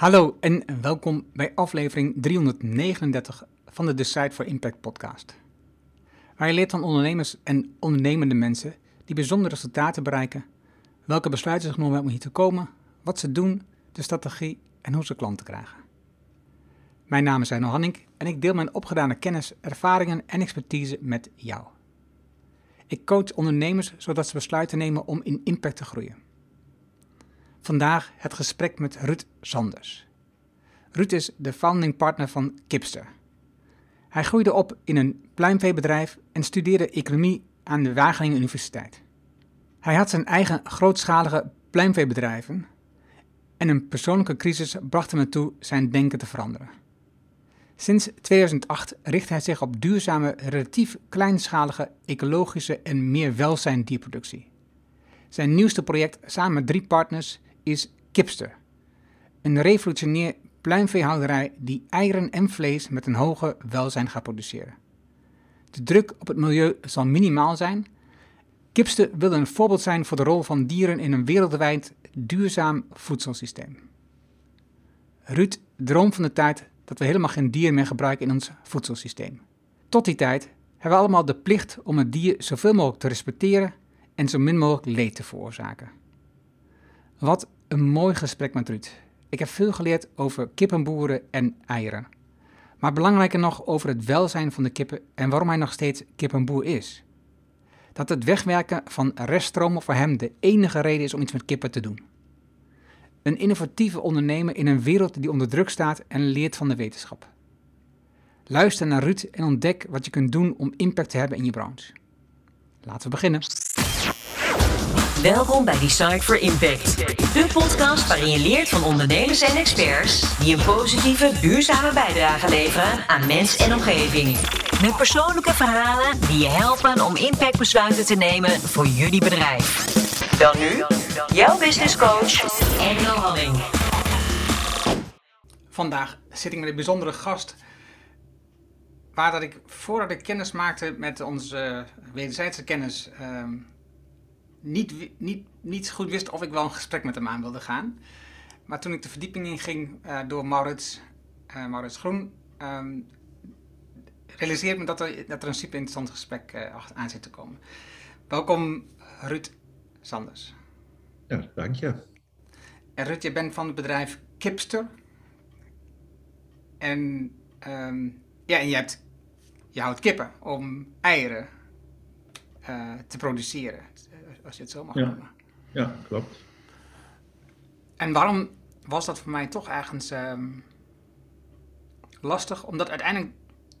Hallo en welkom bij aflevering 339 van de Decide for Impact podcast. Waar je leert van ondernemers en ondernemende mensen die bijzondere resultaten bereiken, welke besluiten ze genomen hebben om hier te komen, wat ze doen, de strategie en hoe ze klanten krijgen. Mijn naam is Heino Hanning en ik deel mijn opgedane kennis, ervaringen en expertise met jou. Ik coach ondernemers zodat ze besluiten nemen om in impact te groeien. Vandaag het gesprek met Ruud Sanders. Ruud is de founding partner van Kipster. Hij groeide op in een pluimveebedrijf en studeerde economie aan de Wageningen Universiteit. Hij had zijn eigen grootschalige pluimveebedrijven en een persoonlijke crisis bracht hem ertoe zijn denken te veranderen. Sinds 2008 richt hij zich op duurzame, relatief kleinschalige, ecologische en meer welzijn dierproductie. Zijn nieuwste project samen met drie partners is Kipster. Een revolutionair pluimveehouderij die eieren en vlees met een hoge welzijn gaat produceren. De druk op het milieu zal minimaal zijn. Kipster wil een voorbeeld zijn voor de rol van dieren in een wereldwijd duurzaam voedselsysteem. Ruud droomt van de tijd dat we helemaal geen dier meer gebruiken in ons voedselsysteem. Tot die tijd hebben we allemaal de plicht om het dier zoveel mogelijk te respecteren en zo min mogelijk leed te veroorzaken. Wat een mooi gesprek met Ruud. Ik heb veel geleerd over kippenboeren en eieren. Maar belangrijker nog over het welzijn van de kippen en waarom hij nog steeds kippenboer is. Dat het wegwerken van reststromen voor hem de enige reden is om iets met kippen te doen. Een innovatieve ondernemer in een wereld die onder druk staat en leert van de wetenschap. Luister naar Ruud en ontdek wat je kunt doen om impact te hebben in je branche. Laten we beginnen. Welkom bij Decide for Impact. De podcast waarin je leert van ondernemers en experts die een positieve, duurzame bijdrage leveren aan mens en omgeving. Met persoonlijke verhalen die je helpen om impactbesluiten te nemen voor jullie bedrijf. Dan nu, jouw business coach, Engel Halling. Vandaag zit ik met een bijzondere gast. Waar dat ik, voordat ik kennis maakte met onze wederzijdse kennis, ehm, niet, niet, niet goed wist of ik wel een gesprek met hem aan wilde gaan. Maar toen ik de verdieping in ging uh, door Maurits, uh, Maurits Groen, um, realiseerde me dat er, dat er een super interessant gesprek uh, aan zit te komen. Welkom Ruud Sanders. Ja, dank je. En Ruud, je bent van het bedrijf Kipster. En, um, ja, en je, hebt, je houdt kippen om eieren te produceren als je het zo mag ja. noemen. Ja, klopt. En waarom was dat voor mij toch ergens um, lastig? Omdat uiteindelijk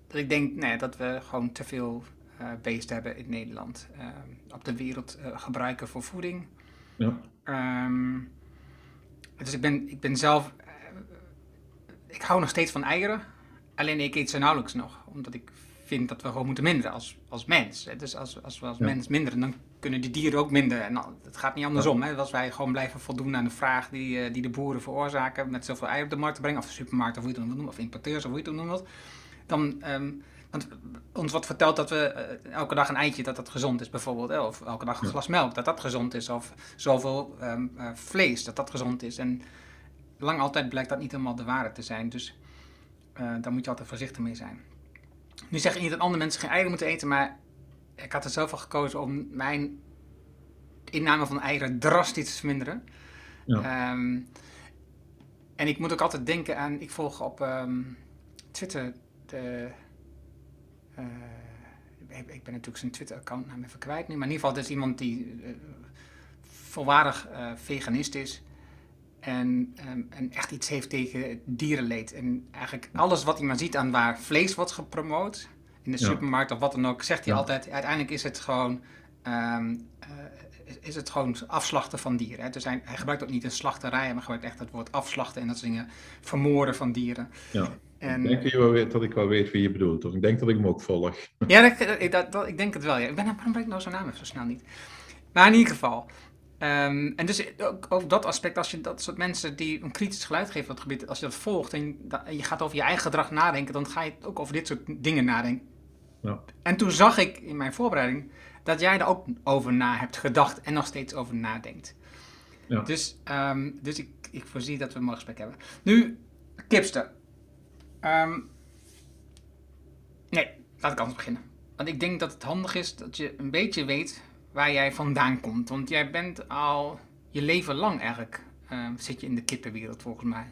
dat ik denk nee, dat we gewoon te veel uh, beesten hebben in Nederland. Uh, op de wereld uh, gebruiken voor voeding. Ja. Um, dus ik ben, ik ben zelf... ik hou nog steeds van eieren. Alleen ik eet ze nauwelijks nog. Omdat ik vind dat we gewoon moeten minderen als, als mens. Dus als, als we als ja. mens minderen, dan kunnen die dieren ook minder. En het gaat niet andersom. Hè? Als wij gewoon blijven voldoen aan de vraag die, die de boeren veroorzaken met zoveel eieren op de markt te brengen, of de supermarkt, of hoe je het noemt, of importeurs, of hoe je het noemt, dan. Um, want ons wordt verteld dat we uh, elke dag een eitje, dat dat gezond is bijvoorbeeld. Hè? Of elke dag een glas melk, dat dat gezond is. Of zoveel um, uh, vlees, dat dat gezond is. En lang altijd blijkt dat niet helemaal de waarheid te zijn. Dus daar moet je altijd voorzichtig mee zijn. Nu zeg ik niet dat andere mensen geen eieren moeten eten, maar ik had er zelf voor gekozen om mijn inname van eieren drastisch te verminderen. Ja. Um, en ik moet ook altijd denken aan, ik volg op um, Twitter de. Uh, ik, ben natuurlijk zijn Twitter-account naam even kwijt nu, maar in ieder geval, het is iemand die uh, volwaardig uh, veganist is. En, um, en, echt iets heeft tegen dierenleed. En eigenlijk alles wat hij maar ziet aan waar vlees wordt gepromoot, in de ja. supermarkt of wat dan ook, zegt hij ja. altijd, uiteindelijk is het gewoon, um, uh, is het gewoon afslachten van dieren. Hè? Dus hij, hij, gebruikt ook niet een slachterij, maar gebruikt echt het woord afslachten en dat soort dingen, vermoorden van dieren. Ja, en, ik denk wel weet, dat ik wel weet wie je bedoelt, of ik denk dat ik hem ook volg. Ja, dat, dat, dat, ik denk het wel. Ja. Ik ben, waarom ben ik nou zijn naam even zo snel niet? Maar in ieder geval... Um, en dus ook over dat aspect, als je dat soort mensen die een kritisch geluid geven op het gebied, als je dat volgt en je gaat over je eigen gedrag nadenken, dan ga je ook over dit soort dingen nadenken. Ja. En toen zag ik in mijn voorbereiding dat jij er ook over na hebt gedacht en nog steeds over nadenkt. Ja. Dus, um, dus ik, ik voorzie dat we een mooi gesprek hebben. Nu, kipster. Ehm, nee, laat ik anders beginnen. Want ik denk dat het handig is dat je een beetje weet waar jij vandaan komt. Want jij bent al je leven lang eigenlijk, ehm, zit je in de kippenwereld volgens mij.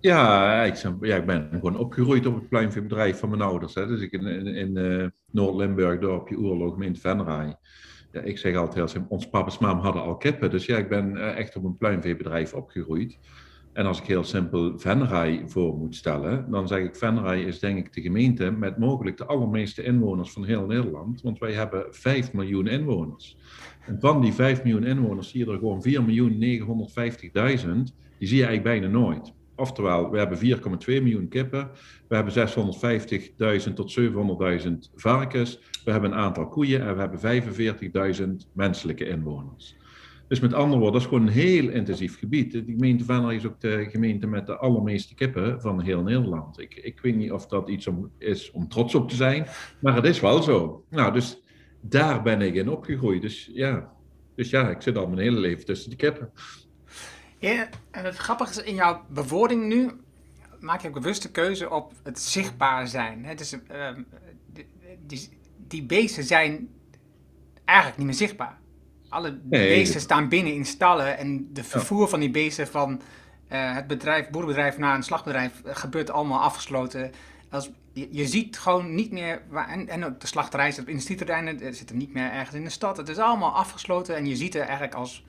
Ja, ik, ben- ja, ik ben gewoon opgegroeid op het pluimveebedrijf van mijn ouders. Hè. Dus ik in, in, in eh, Noord-Limburg, dorpje Oerlo, gemeente Venray. Ja, ik zeg altijd ons papa's mam hadden al kippen. Dus ja, ik ben eh, echt op een pluimveebedrijf opgegroeid. En als ik heel simpel Venray voor moet stellen, dan zeg ik Venray is denk ik de gemeente met mogelijk de allermeeste inwoners van heel Nederland. Want wij hebben 5 miljoen inwoners. En van die 5 miljoen inwoners zie je er gewoon 4.950.000. Die zie je eigenlijk bijna nooit. Oftewel, we hebben 4,2 miljoen kippen. We hebben 650.000 tot 700.000 varkens. We hebben een aantal koeien en we hebben 45.000 menselijke inwoners. Dus met andere woorden, dat is gewoon een heel intensief gebied. De gemeente Venray is ook de gemeente met de allermeeste kippen van heel Nederland. Ik, ik weet niet of dat iets om, is om trots op te zijn, maar het is wel zo. Nou, dus daar ben ik in opgegroeid. Dus ja, dus ja ik zit al mijn hele leven tussen de kippen. Ja, en het grappige is, in jouw bewoording nu maak je ook bewust keuze op het zichtbaar zijn. Hè? Dus, ehm, die, die beesten zijn eigenlijk niet meer zichtbaar. Alle Nee. beesten staan binnen in stallen en de vervoer van die beesten van eh, het bedrijf, boerenbedrijf naar een slachtbedrijf eh, gebeurt allemaal afgesloten. Als, je, je ziet gewoon niet meer, waar, en, en ook de slachterij zit op industrieterreinen, er zit er niet meer ergens in de stad. Het is allemaal afgesloten en je ziet er eigenlijk als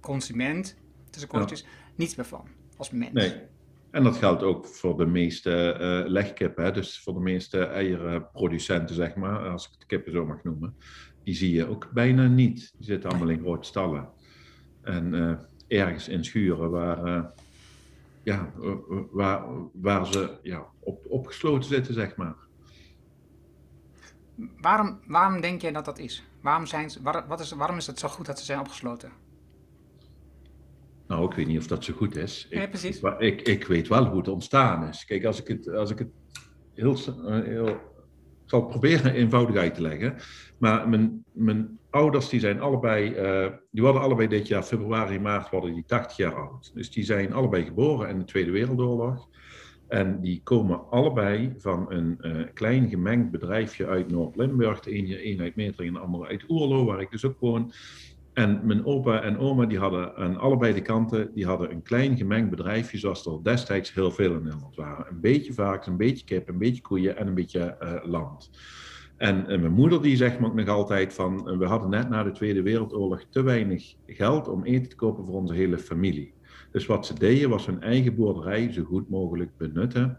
consument, tussen koortjes, niets meer van. Als mens. Nee. En dat geldt ook voor de meeste eh legkippen, hè? dus voor de meeste eierproducenten, zeg maar, als ik de kippen zo mag noemen. Die zie je ook bijna niet. Die zitten allemaal in grote stallen. En eh, ergens in schuren waar, eh, ja, waar, waar ze ja, op, opgesloten zitten, zeg maar. Waarom, waarom denk jij dat dat is? Waarom, zijn ze, waar- wat is, waarom is het zo goed dat ze zijn opgesloten? Nou, ik weet niet of dat zo goed is. Ik, Nee, precies. maar ik, ik weet wel hoe het ontstaan is. Kijk, als ik het, als ik het heel, eh, heel. Ik zal het proberen eenvoudig uit te leggen. Maar mijn, mijn ouders die zijn allebei. eh, die worden allebei dit jaar, februari, maart, worden die 80 jaar oud. Dus die zijn allebei geboren in de Tweede Wereldoorlog. En die komen allebei van een eh, klein gemengd bedrijfje uit Noord-Limburg. De een, een uit Metering en de andere uit Oerlo, waar ik dus ook woon. En mijn opa en oma die hadden aan allebei de kanten die hadden een klein gemengd bedrijfje, zoals er destijds heel veel in Nederland waren. Een beetje varkens, een beetje kip, een beetje koeien en een beetje eh, land. En, eh, mijn moeder die zegt me ook nog altijd van, eh, we hadden net na de Tweede Wereldoorlog te weinig geld om eten te kopen voor onze hele familie. Dus wat ze deden was hun eigen boerderij zo goed mogelijk benutten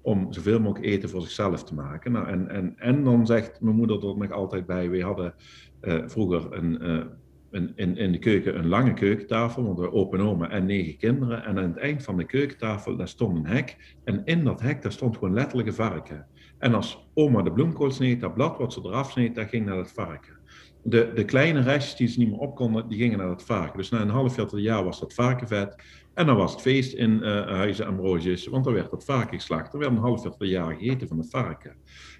om zoveel mogelijk eten voor zichzelf te maken. Nou, en, en, en dan zegt mijn moeder er nog altijd bij, we hadden eh, vroeger een, in, in de keuken een lange keukentafel, want we open oma en negen kinderen. En aan het eind van de keukentafel, daar stond een hek. En in dat hek, daar stond gewoon letterlijk een varken. En als oma de bloemkool sneed, dat blad wat ze eraf sneed, dat ging naar het varken. De, de kleine restjes die ze niet meer op konden, die gingen naar het varken. Dus na een half jaar was dat varkenvet. En dan was het feest in eh Huizen Ambrosius, want dan werd het varken geslacht. Er werd een half jaar gegeten van het varken.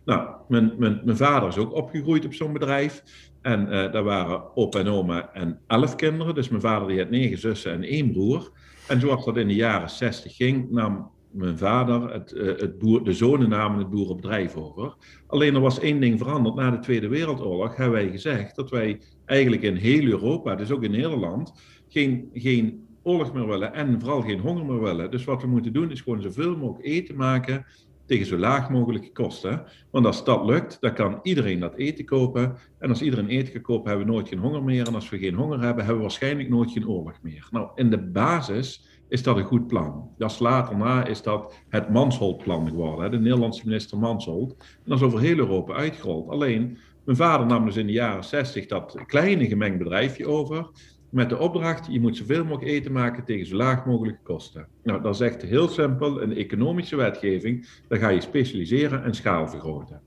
Nou, mijn vader is ook opgegroeid op zo'n bedrijf. En eh, daar waren opa en oma en elf kinderen. Dus mijn vader die had negen zussen en één broer. En zoals dat in de jaren zestig ging, nam mijn vader het, eh, het boer, de zonen namen het boerenbedrijf over. Alleen er was één ding veranderd. Na de Tweede Wereldoorlog hebben wij gezegd dat wij eigenlijk in heel Europa, dus ook in Nederland, geen, geen oorlog meer willen en vooral geen honger meer willen. Dus wat we moeten doen is gewoon zoveel mogelijk eten maken tegen zo laag mogelijke kosten. Want als dat lukt, dan kan iedereen dat eten kopen. En als iedereen eten kan kopen, hebben we nooit geen honger meer. En als we geen honger hebben, hebben we waarschijnlijk nooit geen oorlog meer. Nou, in de basis is dat een goed plan. Dat is later na is dat het Mansholt-plan geworden. De Nederlandse minister Mansholt. En dat is over heel Europa uitgerold. Alleen, mijn vader nam dus in de jaren 60 dat kleine gemengd bedrijfje over. Met de opdracht, je moet zoveel mogelijk eten maken tegen zo laag mogelijke kosten. Nou, dat is echt heel simpel. Een economische wetgeving, dan ga je specialiseren en schaal vergroten.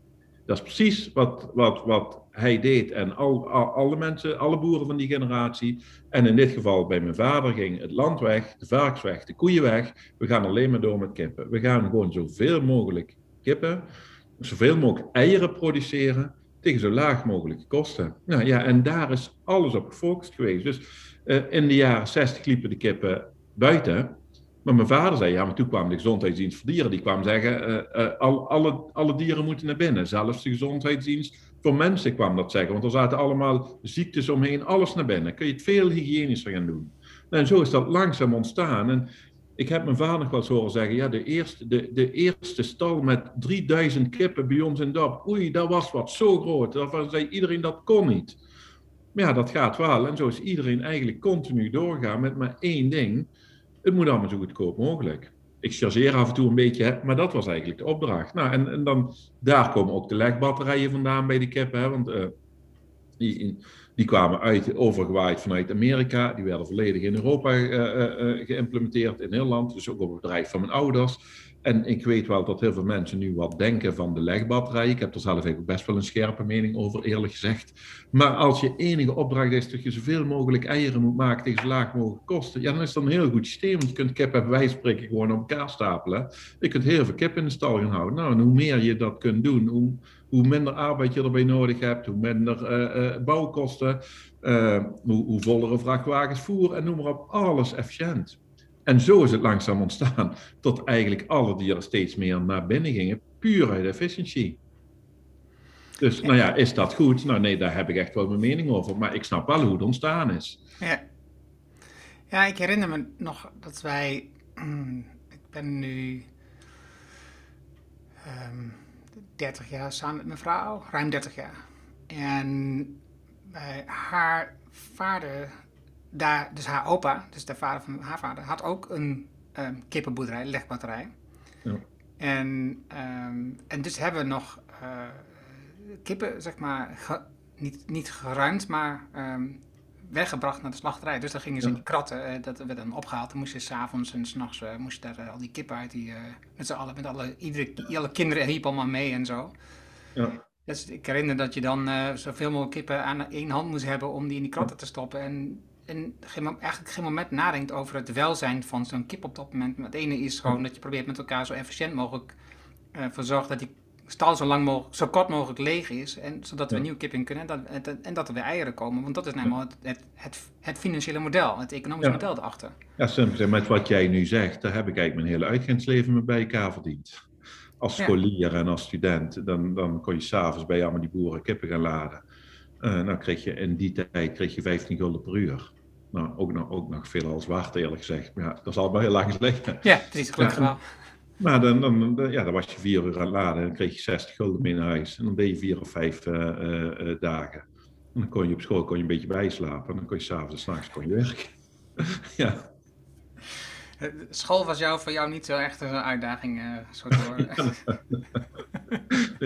Dat is precies wat, wat, wat hij deed en al, al, alle mensen, alle boeren van die generatie. En in dit geval bij mijn vader ging het land weg, de varkens weg, de koeien weg. We gaan alleen maar door met kippen. We gaan gewoon zoveel mogelijk kippen, zoveel mogelijk eieren produceren tegen zo laag mogelijke kosten. Nou ja, en daar is alles op gefocust geweest. Dus in de jaren 60 liepen de kippen buiten. Maar mijn vader zei, ja, maar toen kwam de gezondheidsdienst voor dieren. Die kwam zeggen, al, alle, alle dieren moeten naar binnen. Zelfs de gezondheidsdienst voor mensen kwam dat zeggen. Want er zaten allemaal ziektes omheen, alles naar binnen. Kun je het veel hygiënischer gaan doen. En zo is dat langzaam ontstaan. En ik heb mijn vader nog wel eens horen zeggen, ja, de eerste, de, de eerste stal met 3000 kippen bij ons in dorp, oei, dat was wat zo groot. Dat zei iedereen, dat kon niet. Maar ja, dat gaat wel. En zo is iedereen eigenlijk continu doorgaan met maar één ding. Het moet allemaal zo goedkoop mogelijk. Ik chargeer af en toe een beetje, maar dat was eigenlijk de opdracht. Nou, en, en dan, daar komen ook de legbatterijen vandaan bij de kippen. Hè, want uh, die, kwamen uit, overgewaaid vanuit Amerika. Die werden volledig in Europa uh, geïmplementeerd, in Nederland. Dus ook op het bedrijf van mijn ouders. En ik weet wel dat heel veel mensen nu wat denken van de legbatterij. Ik heb er zelf eigenlijk best wel een scherpe mening over, eerlijk gezegd. Maar als je enige opdracht is dat je zoveel mogelijk eieren moet maken tegen zo laag mogelijk kosten, ja, dan is dat een heel goed systeem. Want je kunt bij wijze spreken gewoon op elkaar stapelen. Je kunt heel veel kip in de stal gaan houden. Nou, en hoe meer je dat kunt doen, hoe, hoe minder arbeid je erbij nodig hebt, hoe minder uh, uh, bouwkosten, uh, hoe, hoe vollere vrachtwagens voeren en noem maar op, alles efficiënt. En zo is het langzaam ontstaan, tot eigenlijk alle dieren steeds meer naar binnen gingen, puur uit efficiëntie. Dus, nou ja, is dat goed? Nou nee, daar heb ik echt wel mijn mening over, maar ik snap wel hoe het ontstaan is. Ja, ja ik herinner me nog dat wij, ik ben nu ehm, 30 jaar samen met mijn vrouw, ruim 30 jaar. En bij haar vader daar, dus haar opa, dus de vader van haar vader, had ook een um, kippenboerderij, legbatterij. Ja. En, um, en dus hebben we nog uh, kippen, zeg maar, niet, niet geruimd, maar um, weggebracht naar de slachterij. Dus dan gingen ze in die kratten, uh, dat werd dan opgehaald. Dan moest je s'avonds en s'nachts uh, moest daar uh, al die kippen uit, die, met z'n allen, met alle, iedere, alle kinderen liepen allemaal mee en zo. Ja. Dus ik herinner dat je dan zoveel mogelijk kippen aan één hand moest hebben om die in die kratten te stoppen. En en geen, eigenlijk geen moment nadenkt over het welzijn van zo'n kip op dat moment. het ene is gewoon dat je probeert met elkaar zo efficiënt mogelijk uh, voor zorgen dat die stal zo lang mogelijk, zo kort mogelijk leeg is. En, zodat we een nieuwe kip in kunnen en dat, en, dat er weer eieren komen. Want dat is namelijk het, het, het, financiële model, het economische model erachter. Ja, simpel met wat jij nu zegt, daar heb ik eigenlijk mijn hele uitgaansleven mee bij elkaar verdiend. Als scholier en als student, dan, dan kon je s'avonds bij allemaal die boeren kippen gaan laden. Uh, nou kreeg je in die tijd kreeg je 15 gulden per uur. Nou, ook nog, ook nog veel als waard, eerlijk gezegd. Maar ja, dat zal wel heel lang liggen. Ja, precies, gelukkig wel. Maar dan, dan, ja, dan was je vier uur aan het laden en dan kreeg je 60 gulden mee naar huis. En dan deed je vier of vijf uh, uh, dagen. En dan kon je op school kon je een beetje bijslapen. En dan kon je s'avonds en s'nachts kon je werken. ja. School was jou, voor jou niet zo echt een uitdaging, uh, zo door.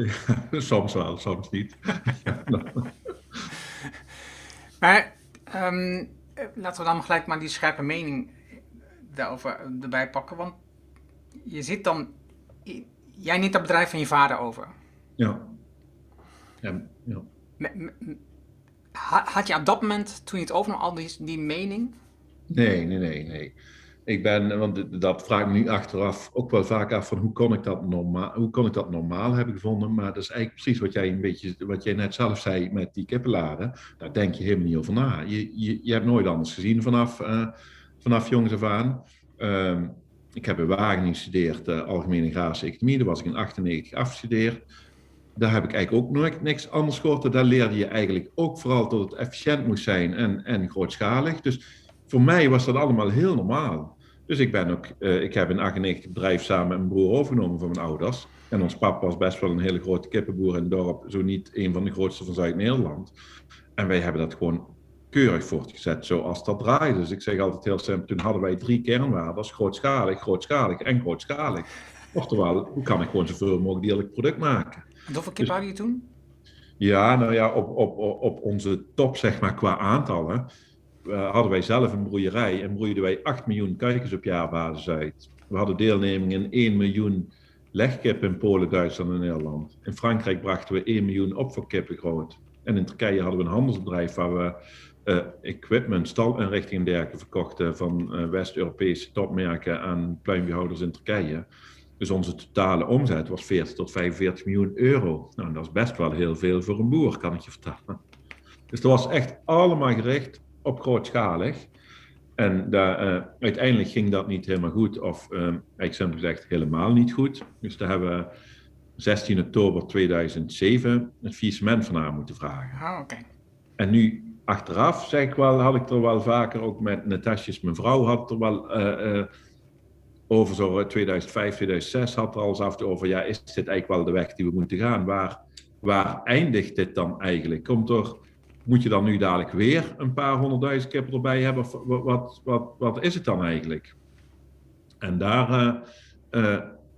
ja, soms wel, soms niet. maar um, laten we dan gelijk maar die scherpe mening daarover erbij pakken. Want je zit dan. Jij neemt dat bedrijf van je vader over. Ja. ja, ja. Had je op dat moment, toen je het overnam, al die, die mening? Nee, nee, nee, nee. Ik ben, want dat vraag ik me nu achteraf ook wel vaak af van hoe kon ik dat normaal, hoe kon ik dat normaal hebben gevonden. Maar dat is eigenlijk precies wat jij een beetje, wat jij net zelf zei met die kippenladen. Daar denk je helemaal niet over na. Je, je, je hebt nooit anders gezien vanaf, uh, vanaf jongs af aan. Uh, ik heb in Wageningen gestudeerd, uh, Algemene Agrarische Economie. Daar was ik in 98 afgestudeerd. Daar heb ik eigenlijk ook nooit niks anders gehoord. Daar leerde je eigenlijk ook vooral dat het efficiënt moest zijn en, en grootschalig. Dus voor mij was dat allemaal heel normaal. Dus ik, ben ook, uh, ik heb een 98 bedrijf samen met mijn broer overgenomen van mijn ouders. En ons papa was best wel een hele grote kippenboer in het dorp, zo niet een van de grootste van Zuid-Nederland. En wij hebben dat gewoon keurig voortgezet zoals dat draaide. Dus ik zeg altijd heel simpel, toen hadden wij drie kernwaarden, grootschalig, grootschalig en grootschalig. Oftewel, hoe kan ik gewoon zoveel mogelijk dierlijk product maken? En hoeveel kip dus, hadden je toen? Ja, nou ja, op, op, op onze top zeg maar qua aantallen uh, hadden wij zelf een broeierij en broeiden wij 8 miljoen kuikens op jaarbasis uit. We hadden deelneming in 1 miljoen legkippen in Polen, Duitsland en Nederland. In Frankrijk brachten we 1 miljoen opfokkippen groot. En in Turkije hadden we een handelsbedrijf waar we uh, equipment, stalinrichtingen en dergelijke verkochten van uh, West-Europese topmerken aan pluimveehouders in Turkije. Dus onze totale omzet was 40 tot 45 miljoen euro. Nou, dat is best wel heel veel voor een boer, kan ik je vertellen. Dus dat was echt allemaal gericht op grootschalig. En daar, eh, uiteindelijk ging dat niet helemaal goed, of eigenlijk simpel gezegd helemaal niet goed. Dus daar hebben we 16 oktober 2007 het faillissement van haar moeten vragen. Oh, oké. En nu achteraf zeg ik wel, had ik er wel vaker, ook met Natasjes, mijn vrouw, had er wel uh, uh, over zo 2005, 2006 had er al eens af en over, ja, is dit eigenlijk wel de weg die we moeten gaan? Waar, waar eindigt dit dan eigenlijk? Komt er, moet je dan nu dadelijk weer een paar honderdduizend kippen erbij hebben? Wat, wat, wat, is het dan eigenlijk? En daar,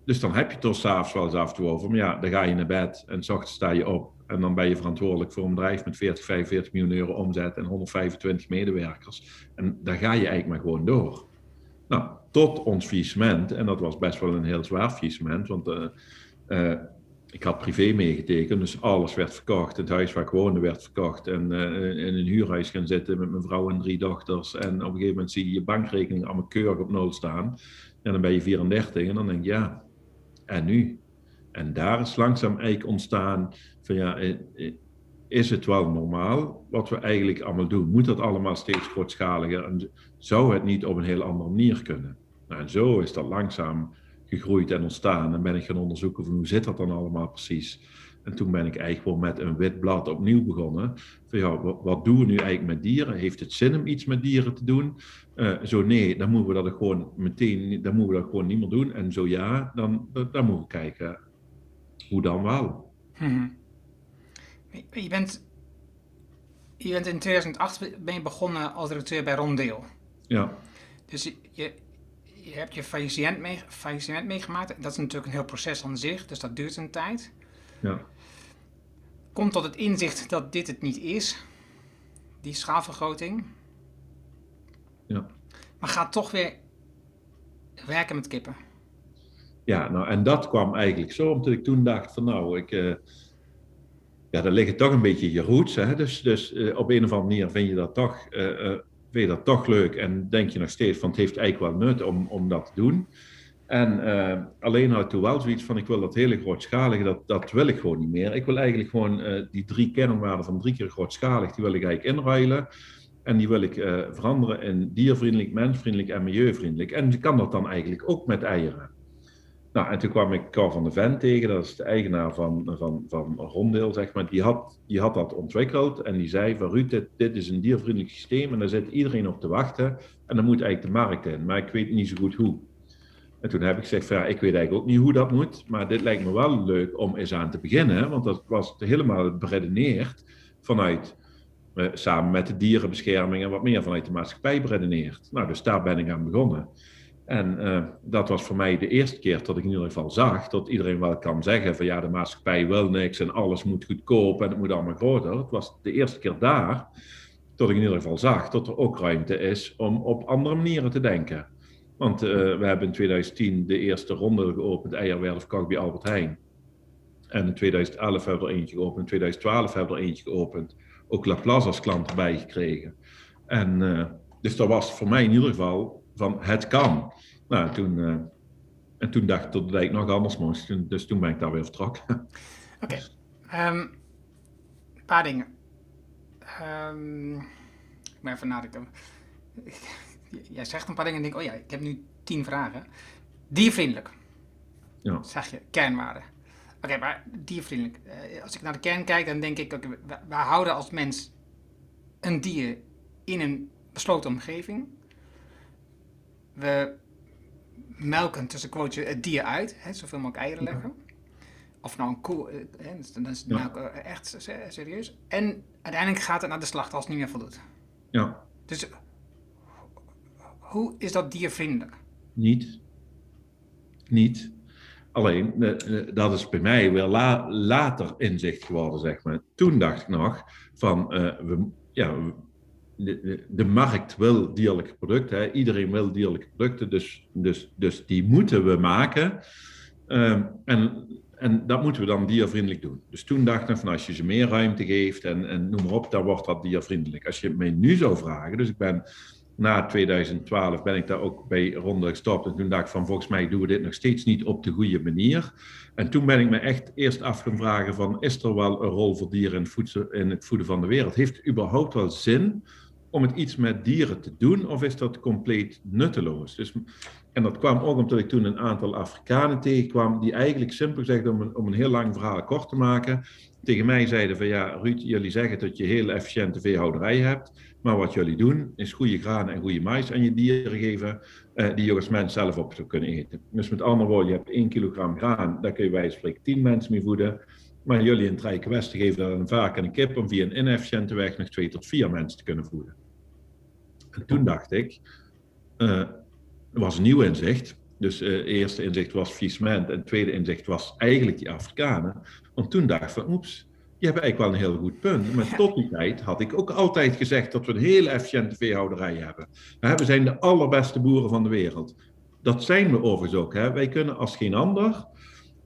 dus dan heb je het er s'avonds wel eens af en over. Maar ja, dan ga je naar bed en s ochtends sta je op. En dan ben je verantwoordelijk voor een bedrijf met 40, 45 miljoen euro omzet en 125 medewerkers. En daar ga je eigenlijk maar gewoon door. Nou, tot ons faillissement, en dat was best wel een heel zwaar faillissement, want uh, uh, ik had privé meegetekend, dus alles werd verkocht. Het huis waar ik woonde werd verkocht en uh, in een huurhuis gaan zitten met mijn vrouw en drie dochters. En op een gegeven moment zie je je bankrekening allemaal keurig op nul staan. En dan ben je 34 en dan denk je, ja, en nu? En daar is langzaam eigenlijk ontstaan van ja, is het wel normaal wat we eigenlijk allemaal doen? Moet dat allemaal steeds grootschaliger? En zou het niet op een heel andere manier kunnen? Nou, en zo is dat langzaam gegroeid en ontstaan. En ben ik gaan onderzoeken van hoe zit dat dan allemaal precies? En toen ben ik eigenlijk gewoon met een wit blad opnieuw begonnen. Van ja, wat, doen we nu eigenlijk met dieren? Heeft het zin om iets met dieren te doen? Uh, zo nee, dan moeten we dat gewoon meteen, dan moeten we dat gewoon niet meer doen. En zo ja, dan, dan, dan moeten we kijken hoe dan wel. Hmm. Je, bent, je bent in 2008 ben je begonnen als directeur bij Rondeel. Ja. Dus je, je hebt je faillissement, mee, faillissement meegemaakt. Dat is natuurlijk een heel proces aan zich, dus dat duurt een tijd. Ja. Komt tot het inzicht dat dit het niet is, die schaalvergroting. Ja. Maar gaat toch weer werken met kippen. Ja, nou en dat kwam eigenlijk zo, omdat ik toen dacht van nou, ik, uh, ja, daar liggen toch een beetje je roots. Hè? Dus, dus uh, op een of andere manier vind je dat toch, uh, vind je dat toch leuk en denk je nog steeds van het heeft eigenlijk wel nut om, om dat te doen. En alleen ik toen wel zoiets van, ik wil dat hele grootschalige, dat, dat wil ik gewoon niet meer. Ik wil eigenlijk gewoon die drie kernwaarden van drie keer grootschalig, die wil ik eigenlijk inruilen. En die wil ik veranderen in diervriendelijk, mensvriendelijk en milieuvriendelijk. En je kan dat dan eigenlijk ook met eieren. Nou, en toen kwam ik Carl van de Ven tegen, dat is de eigenaar van, van, van Rondeel, zeg maar. Die had, die had dat ontwikkeld en die zei van Ruud, dit, dit is een diervriendelijk systeem en daar zit iedereen op te wachten. En dan moet eigenlijk de markt in, maar ik weet niet zo goed hoe. En toen heb ik gezegd, van, ja, ik weet eigenlijk ook niet hoe dat moet, maar dit lijkt me wel leuk om eens aan te beginnen, want dat was helemaal beredeneerd vanuit, uh, samen met de dierenbescherming en wat meer vanuit de maatschappij beredeneerd. Nou, dus daar ben ik aan begonnen. En uh, dat was voor mij de eerste keer dat ik in ieder geval zag dat iedereen wel kan zeggen van ja, de maatschappij wil niks en alles moet goedkoop en het moet allemaal groter. Het was de eerste keer daar dat ik in ieder geval zag dat er ook ruimte is om op andere manieren te denken. Want uh, we hebben in 2010 de eerste ronde geopend, eierwerf bij Albert Heijn. En in 2011 hebben we er eentje geopend, in 2012 hebben we er eentje geopend. Ook Laplace als klant erbij gekregen. En uh, dus dat was voor mij in ieder geval van het kan. Nou, toen, uh, en toen dacht ik dat eigenlijk nog anders moest. Dus toen ben ik daar weer vertrokken. Oké, okay. um, een paar dingen. Um, ik ben even nadenken jij zegt een paar dingen en denk, oh ja, ik heb nu tien vragen. Diervriendelijk. Ja. Zeg je, kernwaarden. Oké, okay, maar diervriendelijk. Uh, als ik naar de kern kijk, dan denk ik, okay, we, houden als mens een dier in een besloten omgeving. We melken tussen quotejes het dier uit, hè, zoveel mogelijk eieren leggen. Ja. Of nou een koe, hè, dan is de melk ja. echt serieus. En uiteindelijk gaat het naar de slacht als het niet meer voldoet. Ja. Dus hoe is dat diervriendelijk? Niet. Niet. Alleen, dat is bij mij weer la, later inzicht geworden, zeg maar. Toen dacht ik nog van, uh, we, ja, de, markt wil dierlijke producten. Hè. Iedereen wil dierlijke producten, dus, dus, dus die moeten we maken. Uh, en, en dat moeten we dan diervriendelijk doen. Dus toen dacht ik van, als je ze meer ruimte geeft en, en noem maar op, dan wordt dat diervriendelijk. Als je mij nu zou vragen, dus ik ben na 2012 ben ik daar ook bij ronde gestopt. En toen dacht ik van volgens mij doen we dit nog steeds niet op de goede manier. En toen ben ik me echt eerst af gaan vragen van is er wel een rol voor dieren in het, voedsel, in het voeden van de wereld? Heeft het überhaupt wel zin om het iets met dieren te doen of is dat compleet nutteloos? Dus, en dat kwam ook omdat ik toen een aantal Afrikanen tegenkwam die eigenlijk simpel gezegd, om een, om een heel lang verhaal kort te maken, tegen mij zeiden van ja, Ruud, jullie zeggen dat je heel efficiënte veehouderij hebt, maar wat jullie doen is goede granen en goede mais aan je dieren geven, eh, die je als mens zelf op zou kunnen eten. Dus met andere woorden, je hebt 1 kilogram graan, daar kun je bij spreken 10 mensen mee voeden. Maar jullie in het Rijke Westen geven dan een vark en een kip om via een inefficiënte weg nog twee tot vier mensen te kunnen voeden. En toen dacht ik, uh, er was een nieuw inzicht. Dus uh, eerste inzicht was faillissement en het tweede inzicht was eigenlijk die Afrikanen. Want toen dacht ik van, oeps, je hebt eigenlijk wel een heel goed punt. Maar tot die tijd had ik ook altijd gezegd dat we een hele efficiënte veehouderij hebben. We zijn de allerbeste boeren van de wereld. Dat zijn we overigens ook. Hè. Wij kunnen als geen ander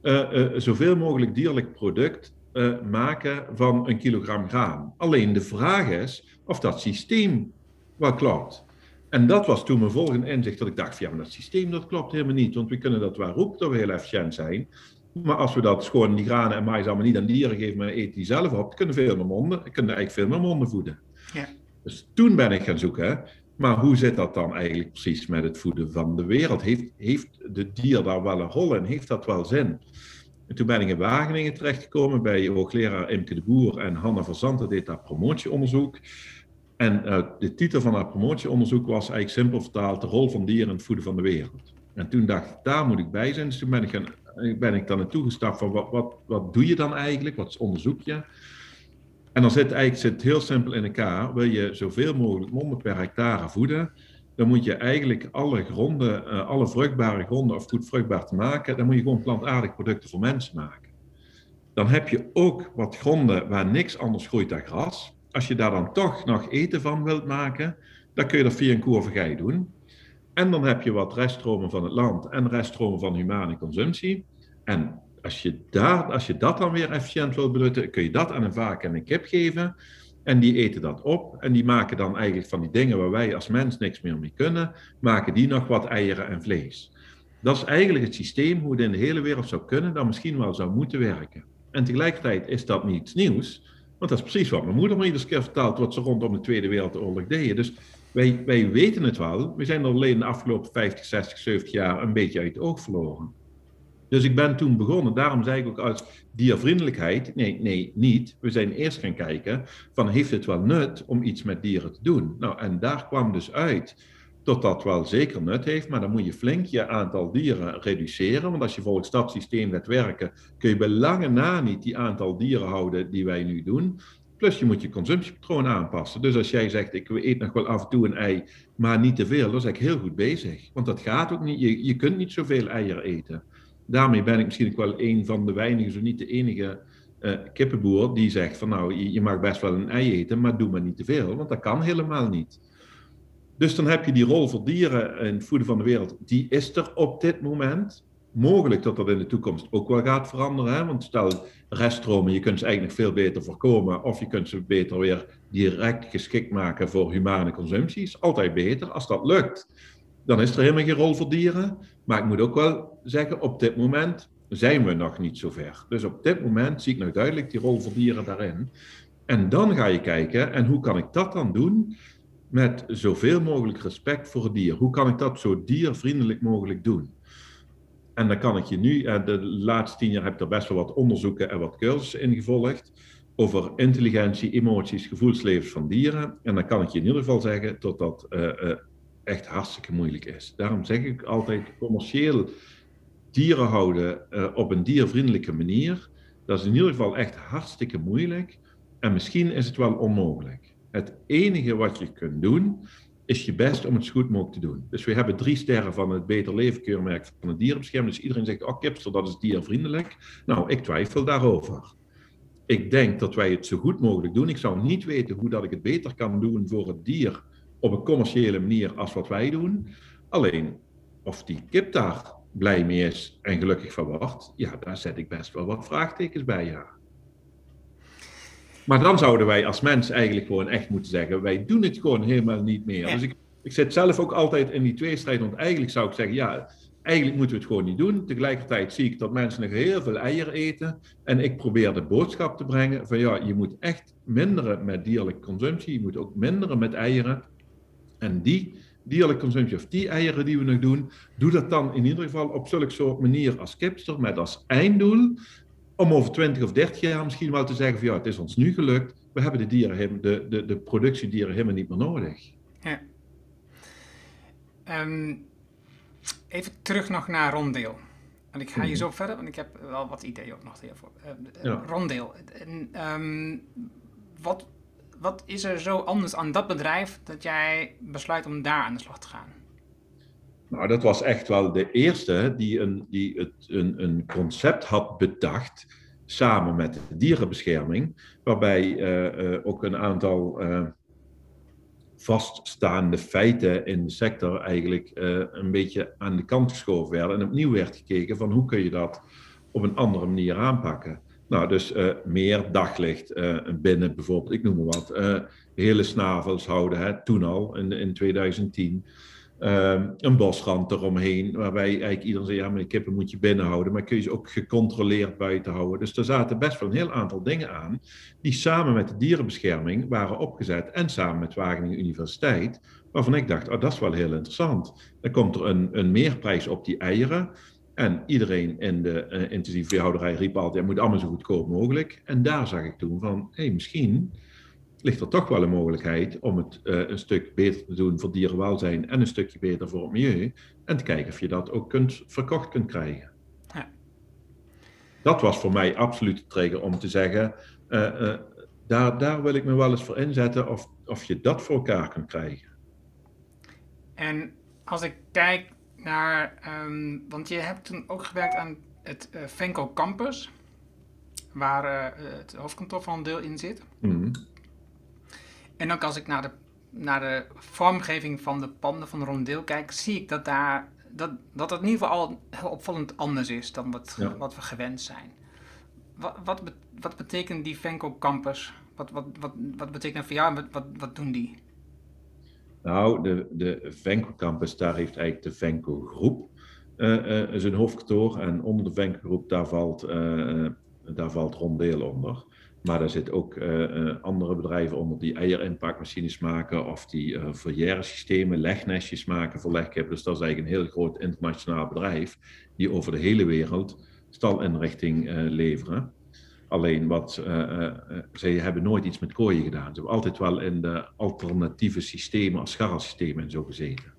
uh, zoveel mogelijk dierlijk product uh, maken van een kilogram graan. Alleen de vraag is of dat systeem wel klopt. En dat was toen mijn volgende inzicht dat ik dacht, ja, maar dat systeem dat klopt helemaal niet. Want we kunnen dat wel roepen dat we heel efficiënt zijn. Maar als we dat gewoon die granen en mais allemaal niet aan dieren geven, maar eten die zelf op, kunnen veel meer monden, kunnen eigenlijk veel meer monden voeden. Ja. Dus toen ben ik gaan zoeken, maar hoe zit dat dan eigenlijk precies met het voeden van de wereld? Heeft, heeft de dier daar wel een rol in? Heeft dat wel zin? En toen ben ik in Wageningen terechtgekomen bij hoogleraar Imke de Boer en Hanna Verzanten deed daar promotieonderzoek. En uh, de titel van haar promotieonderzoek was eigenlijk simpel vertaald de rol van dieren in het voeden van de wereld. En toen dacht ik, daar moet ik bij zijn. Dus toen ben ik, gaan, ben ik dan naartoe gestapt van wat, wat, wat doe je dan eigenlijk? Wat onderzoek je? En dan zit eigenlijk zit heel simpel in elkaar. Wil je zoveel mogelijk monden per hectare voeden, dan moet je eigenlijk alle gronden, uh, alle vruchtbare gronden, of goed vruchtbaar te maken, dan moet je gewoon plantaardige producten voor mensen maken. Dan heb je ook wat gronden waar niks anders groeit dan gras. Als je daar dan toch nog eten van wilt maken, dan kun je dat via een koervergij doen. En dan heb je wat reststromen van het land en reststromen van humane consumptie. En als je, daar, als je dat dan weer efficiënt wilt benutten, kun je dat aan een varken en een kip geven. En die eten dat op en die maken dan eigenlijk van die dingen waar wij als mens niks meer mee kunnen, maken die nog wat eieren en vlees. Dat is eigenlijk het systeem hoe het in de hele wereld zou kunnen, dat misschien wel zou moeten werken. En tegelijkertijd is dat niets nieuws, want dat is precies wat mijn moeder me iedere keer vertelt, wat ze rondom de Tweede Wereldoorlog deden. Dus wij, wij weten het wel, we zijn er alleen de afgelopen 50, 60, 70 jaar een beetje uit het oog verloren. Dus ik ben toen begonnen, daarom zei ik ook als diervriendelijkheid, nee, nee, niet. We zijn eerst gaan kijken van heeft het wel nut om iets met dieren te doen? Nou, en daar kwam dus uit dat dat wel zeker nut heeft, maar dan moet je flink je aantal dieren reduceren. Want als je volgens dat systeem werken, kun je bij lange na niet die aantal dieren houden die wij nu doen. Plus je moet je consumptiepatroon aanpassen. Dus als jij zegt, ik eet nog wel af en toe een ei, maar niet te veel, dan is ik heel goed bezig. Want dat gaat ook niet, je, je kunt niet zoveel eieren eten daarmee ben ik misschien ook wel een van de weinigen, zo niet de enige uh, kippenboer die zegt van nou, je, mag best wel een ei eten, maar doe maar niet te veel, want dat kan helemaal niet. Dus dan heb je die rol voor dieren in voeden van de wereld, die is er op dit moment. Mogelijk dat dat in de toekomst ook wel gaat veranderen, hè? want stel reststromen, je kunt ze eigenlijk veel beter voorkomen of je kunt ze beter weer direct geschikt maken voor humane consumptie, is altijd beter. Als dat lukt, dan is er helemaal geen rol voor dieren. Maar ik moet ook wel zeggen, op dit moment zijn we nog niet zo ver. Dus op dit moment zie ik nog duidelijk die rol voor dieren daarin. En dan ga je kijken, en hoe kan ik dat dan doen met zoveel mogelijk respect voor het dier? Hoe kan ik dat zo diervriendelijk mogelijk doen? En dan kan ik je nu, eh, de laatste tien jaar heb ik er best wel wat onderzoeken en wat cursussen in gevolgd over intelligentie, emoties, gevoelslevens van dieren. En dan kan ik je in ieder geval zeggen dat dat uh, uh, echt hartstikke moeilijk is. Daarom zeg ik altijd commercieel dieren houden op een diervriendelijke manier. Dat is in ieder geval echt hartstikke moeilijk. En misschien is het wel onmogelijk. Het enige wat je kunt doen, is je best om het zo goed mogelijk te doen. Dus we hebben drie sterren van het Beter Leven keurmerk van de dierenbescherming. Dus iedereen zegt, oh kipster, dat is diervriendelijk. Nou, ik twijfel daarover. Ik denk dat wij het zo goed mogelijk doen. Ik zou niet weten hoe dat ik het beter kan doen voor het dier op een commerciële manier als wat wij doen. Alleen of die kip daar blij mee is en gelukkig van wordt, ja, daar zet ik best wel wat vraagtekens bij, ja. Maar dan zouden wij als mens eigenlijk gewoon echt moeten zeggen, wij doen het gewoon helemaal niet meer. Dus ik, ik zit zelf ook altijd in die tweestrijd, want eigenlijk zou ik zeggen, ja, eigenlijk moeten we het gewoon niet doen. Tegelijkertijd zie ik dat mensen nog heel veel eieren eten. En ik probeer de boodschap te brengen van ja, je moet echt minderen met dierlijke consumptie. Je moet ook minderen met eieren. En die dierlijke consumptie of die eieren die we nog doen, doe dat dan in ieder geval op zulke soort manier als kipster, met als einddoel om over 20 of 30 jaar misschien wel te zeggen van ja, het is ons nu gelukt. We hebben de, dieren, de, de, de productiedieren helemaal niet meer nodig. Ja. Ehm, even terug nog naar Rondeel. En ik ga hier mhm. zo verder, want ik heb wel wat ideeën ook nog hiervoor. Uh, ja. Rondeel. Ehm, wat, wat is er zo anders aan dat bedrijf dat jij besluit om daar aan de slag te gaan? Nou, dat was echt wel de eerste die een, die het, een, een concept had bedacht, samen met de dierenbescherming, waarbij uh, uh, ook een aantal uh, vaststaande feiten in de sector eigenlijk een beetje aan de kant geschoven werden en opnieuw werd gekeken van hoe kun je dat op een andere manier aanpakken. Nou, dus meer daglicht binnen bijvoorbeeld, ik noem maar wat, hele snavels houden, hè, toen al in, in 2010. Ehm, een bosrand eromheen, waarbij eigenlijk iedereen zei, ja, maar kippen moet je binnen houden, maar kun je ze ook gecontroleerd buiten houden. Dus er zaten best wel een heel aantal dingen aan, die samen met de dierenbescherming waren opgezet en samen met Wageningen Universiteit, waarvan ik dacht, oh, dat is wel heel interessant. Dan komt er een, een meerprijs op die eieren, en iedereen in de uh, intensieve veehouderij riep altijd, het moet allemaal zo goedkoop mogelijk. En daar zag ik toen van, hé, hey, misschien ligt er toch wel een mogelijkheid om het uh, een stuk beter te doen voor dierenwelzijn en een stukje beter voor het milieu. En te kijken of je dat ook kunt, verkocht kunt krijgen. Ja. Dat was voor mij absoluut de trigger om te zeggen, uh, uh, daar, daar wil ik me wel eens voor inzetten of, of je dat voor elkaar kunt krijgen. En als ik kijk naar, um, want je hebt toen ook gewerkt aan het Venco Campus, waar het hoofdkantoor van een deel in zit. Mm en ook als ik naar de, naar de vormgeving van de panden van de rondeel kijk, zie ik dat daar dat, dat het in ieder geval al heel opvallend anders is dan wat, wat we gewend zijn. Wat, wat, wat betekent die Venco Campus? Wat, wat, wat, wat betekent dat voor jou wat, wat, wat doen die? Nou, de, de Venco Campus, daar heeft eigenlijk de Venco Groep uh, uh, zijn hoofdkantoor. En onder de Venco Groep, daar valt, uh, daar valt Rondeel onder. Maar daar zitten ook uh, andere bedrijven onder die eierinpakmachines maken of die uh, systemen, legnestjes maken voor legkippen. Dus dat is eigenlijk een heel groot internationaal bedrijf die over de hele wereld stalinrichting uh, leveren. Alleen wat, ze hebben nooit iets met kooien gedaan. Ze hebben altijd wel in de alternatieve systemen als scharrelsystemen en zo gezeten.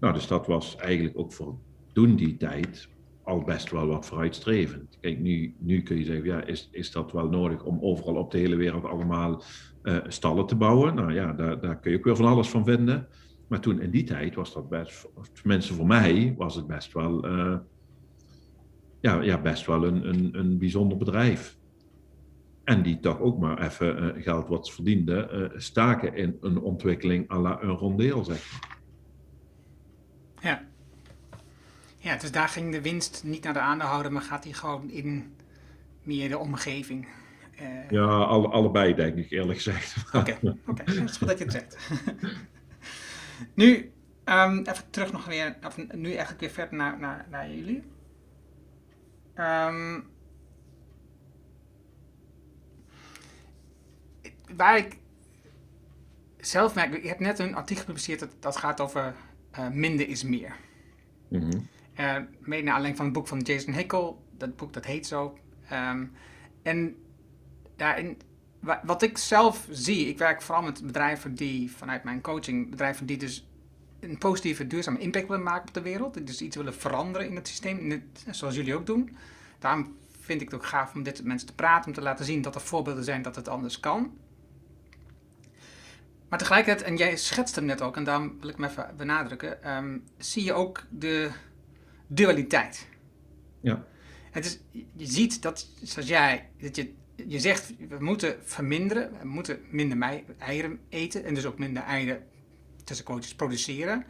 Nou, dus dat was eigenlijk ook voor toen die tijd al best wel wat vooruitstrevend. Kijk, nu, nu kun je zeggen, ja, is, is dat wel nodig om overal op de hele wereld allemaal uh, stallen te bouwen? Nou ja, daar, daar kun je ook weer van alles van vinden. Maar toen in die tijd was dat best, tenminste voor mij, was het best wel, uh, ja, ja, best wel een, een, een bijzonder bedrijf. En die toch ook maar even uh, geld wat verdiende, staken in een ontwikkeling à la een rondeel, zeg. Ja, ja, dus daar ging de winst niet naar de aandeelhouder, maar gaat die gewoon in meer de omgeving. Uh... Ja, alle, allebei denk ik eerlijk gezegd. Oké, okay, okay. dat is goed dat je het zegt. nu, um, even terug nog weer, of nu eigenlijk weer verder naar, naar, naar jullie. Um, waar ik zelf merk, ik heb net een artikel gepubliceerd dat, dat gaat over uh, minder is meer. Mm -hmm. Uh, mede naar aanleiding van het boek van Jason Hickel. Dat boek dat heet zo. Um, en daarin, wat ik zelf zie, ik werk vooral met bedrijven die vanuit mijn coaching, bedrijven die dus een positieve, duurzame impact willen maken op de wereld. Dus iets willen veranderen in het systeem, zoals jullie ook doen. Daarom vind ik het ook gaaf om dit met mensen te praten, om te laten zien dat er voorbeelden zijn dat het anders kan. Maar tegelijkertijd, en jij schetst hem net ook, en daarom wil ik hem even benadrukken, um, zie je ook de, dualiteit. Ja. Het is, je ziet dat, zoals jij, dat je, je zegt, we moeten verminderen, we moeten minder eieren eten en dus ook minder eieren tussen quotes produceren.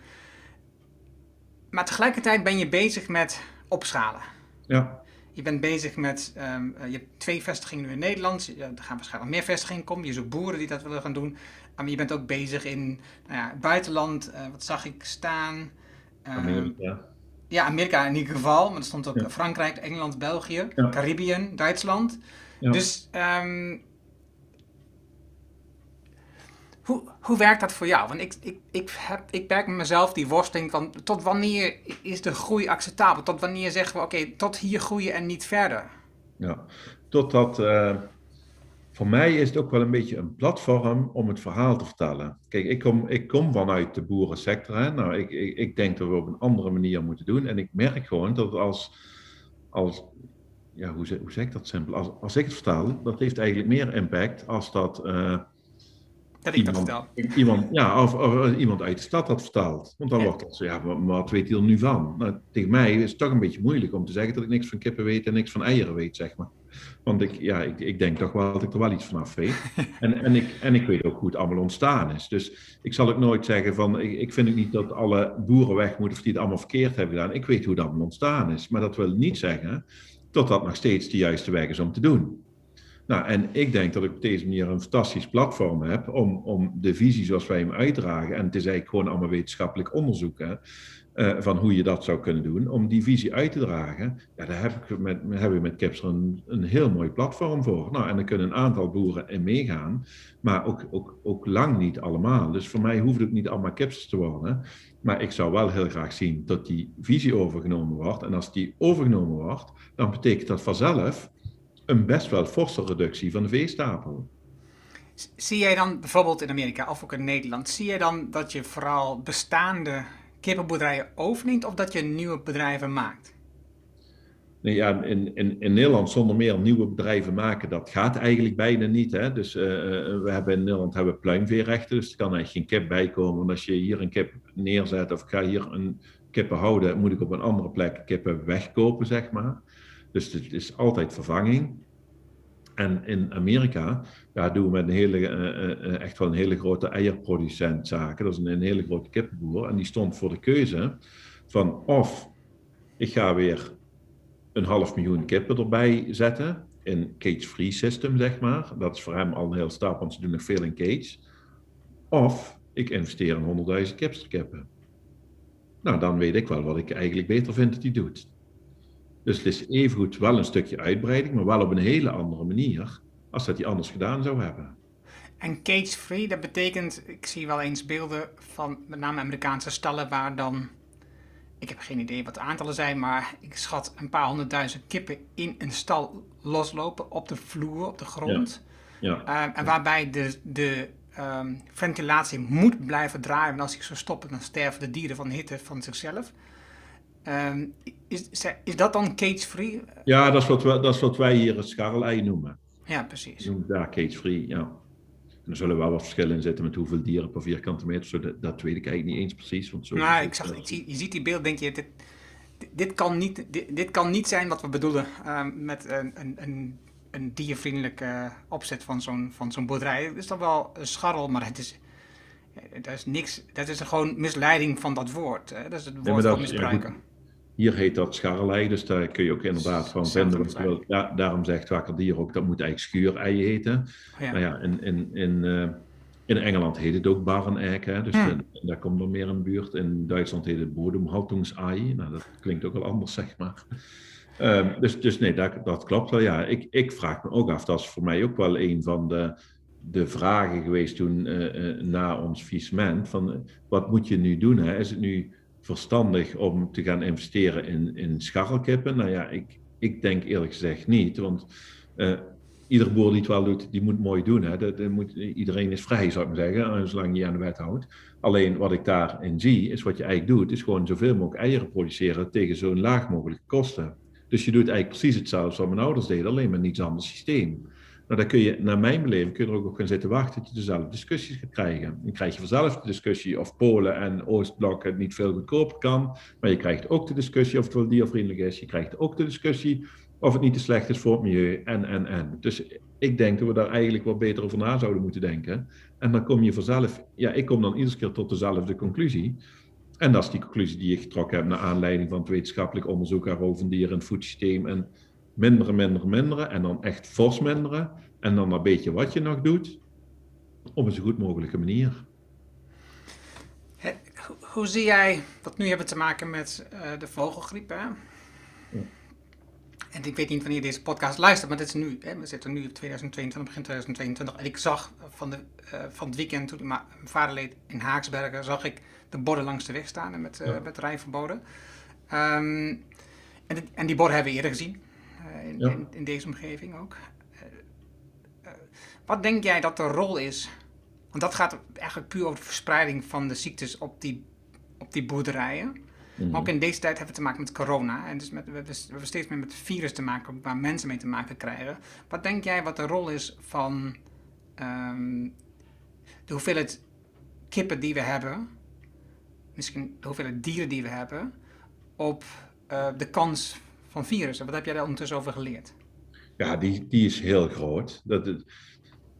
Maar tegelijkertijd ben je bezig met opschalen. Ja. Je bent bezig met, um, je hebt twee vestigingen nu in Nederland, er gaan waarschijnlijk meer vestigingen komen, je zoekt boeren die dat willen gaan doen. Maar je bent ook bezig in nou ja, het buitenland, uh, wat zag ik staan? Amerika. Ja, Amerika in ieder geval, maar er stond ook Frankrijk, Engeland, België, ja. Caribbean, Duitsland. Dus um, hoe, hoe werkt dat voor jou? Want ik, ik, ik, heb, ik merk mezelf die worsteling van tot wanneer is de groei acceptabel? Tot wanneer zeggen we oké, tot hier groeien en niet verder? Ja, totdat. Uh, voor mij is het ook wel een beetje een platform om het verhaal te vertellen. Kijk, ik kom, ik kom vanuit de boerensector. Hè? Nou, ik, ik, ik denk dat we op een andere manier moeten doen. En ik merk gewoon dat als, als ja, hoe, zeg, hoe zeg ik dat simpel? Als, als ik het vertaal, dat heeft eigenlijk meer impact als dat. Uh, dat ik iemand, dat vertel. Iemand, ja, of, of, iemand uit de stad dat vertaalt. Want dan wordt het zo, ja, maar wat weet hij er nu van? Nou, tegen mij is het toch een beetje moeilijk om te zeggen dat ik niks van kippen weet en niks van eieren weet, zeg maar. Want ik, ja, ik, ik denk toch wel dat ik er wel iets vanaf weet. En, en, ik, en ik weet ook hoe het allemaal ontstaan is. Dus ik zal ook nooit zeggen van, ik, ik vind ook niet dat alle boeren weg moeten of die het allemaal verkeerd hebben gedaan. Ik weet hoe het allemaal ontstaan is. Maar dat wil niet zeggen dat dat nog steeds de juiste weg is om te doen. Nou, en ik denk dat ik op deze manier een fantastisch platform heb om, om de visie zoals wij hem uitdragen, en het is eigenlijk gewoon allemaal wetenschappelijk onderzoek, hè, uh, van hoe je dat zou kunnen doen, om die visie uit te dragen. Ja, daar heb ik met, hebben we met Capster een, een heel mooi platform voor. Nou, en er kunnen een aantal boeren in meegaan, maar ook, ook, ook lang niet allemaal. Dus voor mij hoeft het niet allemaal Capsters te worden. Maar ik zou wel heel graag zien dat die visie overgenomen wordt. En als die overgenomen wordt, dan betekent dat vanzelf een best wel forse reductie van de veestapel. Zie jij dan bijvoorbeeld in Amerika of ook in Nederland, zie jij dan dat je vooral bestaande kippenboerderijen overneemt of dat je nieuwe bedrijven maakt? Nee, ja, in, in, in Nederland zonder meer nieuwe bedrijven maken, dat gaat eigenlijk bijna niet. Hè? Dus uh, we hebben in Nederland hebben pluimveerechten, dus er kan eigenlijk geen kip bijkomen. Want als je hier een kip neerzet of ik ga hier een kippen houden, moet ik op een andere plek kippen wegkopen, zeg maar. Dus het is altijd vervanging. En in Amerika ja, doen we met een hele, uh, echt wel een hele grote eierproducent zaken. Dat is een, een, hele grote kippenboer. En die stond voor de keuze van of ik ga weer een half miljoen kippen erbij zetten. In cage-free system, zeg maar. Dat is voor hem al een heel stap, want ze doen nog veel in cage. Of ik investeer in 100.000 kipsterkippen. Nou, dan weet ik wel wat ik eigenlijk beter vind dat hij doet. Dus het is evengoed wel een stukje uitbreiding, maar wel op een hele andere manier als dat hij anders gedaan zou hebben. En cage-free, dat betekent, ik zie wel eens beelden van met name Amerikaanse stallen waar dan, ik heb geen idee wat de aantallen zijn, maar ik schat een paar honderdduizend kippen in een stal loslopen op de vloer, op de grond. Ja. ja. Uh, en waarbij de, de um, ventilatie moet blijven draaien, want als ik zou stoppen, dan sterven de dieren van de hitte van zichzelf. Um, is, is dat dan cage-free? Ja, dat is, wat wij, dat is wat wij hier het scharrelei noemen. Ja, precies. Noemen daar cage-free, ja. En er zullen wel wat verschillen in zitten met hoeveel dieren per vierkante meter. Zo, dat, dat weet ik eigenlijk niet eens precies. Want zo nou, ik zag, ik zie, je ziet die beeld, denk je, dit, dit, kan, niet, dit, dit kan niet zijn wat we bedoelen uh, met een, een, een, een diervriendelijke opzet van zo'n, boerderij. Het is dan wel een scharrel, maar het is, dat is niks. Dat is gewoon misleiding van dat woord. Hè? Dat is het woord van misbruiken. Ja, hier heet dat scharrelei, dus daar kun je ook inderdaad van vinden. Ja, daarom zegt Wakkerdier ook, dat moet eigenlijk schuureieren heten. Oh ja. Nou ja, in, in, in, uh, in Engeland heet het ook barreneik, hè, dus hmm. daar komt er meer in de buurt. In Duitsland heet het bodemhaltungsei, nou dat klinkt ook wel anders, zeg maar. Uh, dus, dus nee, dat, dat klopt wel. Ja, ik, ik vraag me ook af, dat is voor mij ook wel een van de, de vragen geweest toen uh, na ons visement, van wat moet je nu doen? Hè? Is het nu verstandig om te gaan investeren in, in scharrelkippen? Nou ja, ik, ik denk eerlijk gezegd niet, want uh, ieder boer die het wel doet, die moet mooi doen. Hè? Dat, dat moet, iedereen is vrij, zou ik maar zeggen, eh, zolang je aan de wet houdt. Alleen wat ik daarin zie, is wat je eigenlijk doet, is gewoon zoveel mogelijk eieren produceren tegen zo'n laag mogelijke kosten. Dus je doet eigenlijk precies hetzelfde wat mijn ouders deden, alleen met een iets ander systeem. Nou, dan kun je, naar mijn beleving, kun je ook op gaan zitten wachten dat je dezelfde discussies gaat krijgen. Dan krijg je vanzelf de discussie of Polen en Oostblok het niet veel goedkoper kan. Maar je krijgt ook de discussie of het wel diervriendelijk is. Je krijgt ook de discussie of het niet te slecht is voor het milieu en, en, en. Dus ik denk dat we daar eigenlijk wat beter over na zouden moeten denken. En dan kom je vanzelf, ja, ik kom dan iedere keer tot dezelfde conclusie. En dat is die conclusie die ik getrokken heb naar aanleiding van het wetenschappelijk onderzoek naar rovendieren en het voedsysteem en minderen, minderen, minderen en dan echt fors minderen. En dan een beetje wat je nog doet, op een zo goed mogelijke manier. Hoe zie jij, want nu hebben we te maken met uh, de vogelgriep, hè? En ik weet niet wanneer deze podcast luistert, maar dit is nu. Hè, we zitten nu op 2022, begin 2022. En ik zag van, de, uh, van het weekend, toen mijn vader leed in Haaksbergen, zag ik de borden langs de weg staan met, uh, ja. met rijverboden. Um, en, en, die borden hebben we eerder gezien, in, ja. in, in, deze omgeving ook. wat denk jij dat de rol is? Want dat gaat eigenlijk puur over de verspreiding van de ziektes op die, op die boerderijen. Mm. Maar ook in deze tijd hebben we te maken met corona. En dus met, we, hebben steeds meer met virus te maken, waar mensen mee te maken krijgen. Wat denk jij wat de rol is van um, de hoeveelheid kippen die we hebben, misschien de hoeveelheid dieren die we hebben, op uh, de kans van? Wat heb jij daar ondertussen over geleerd? Ja, die, die is heel groot. Dat,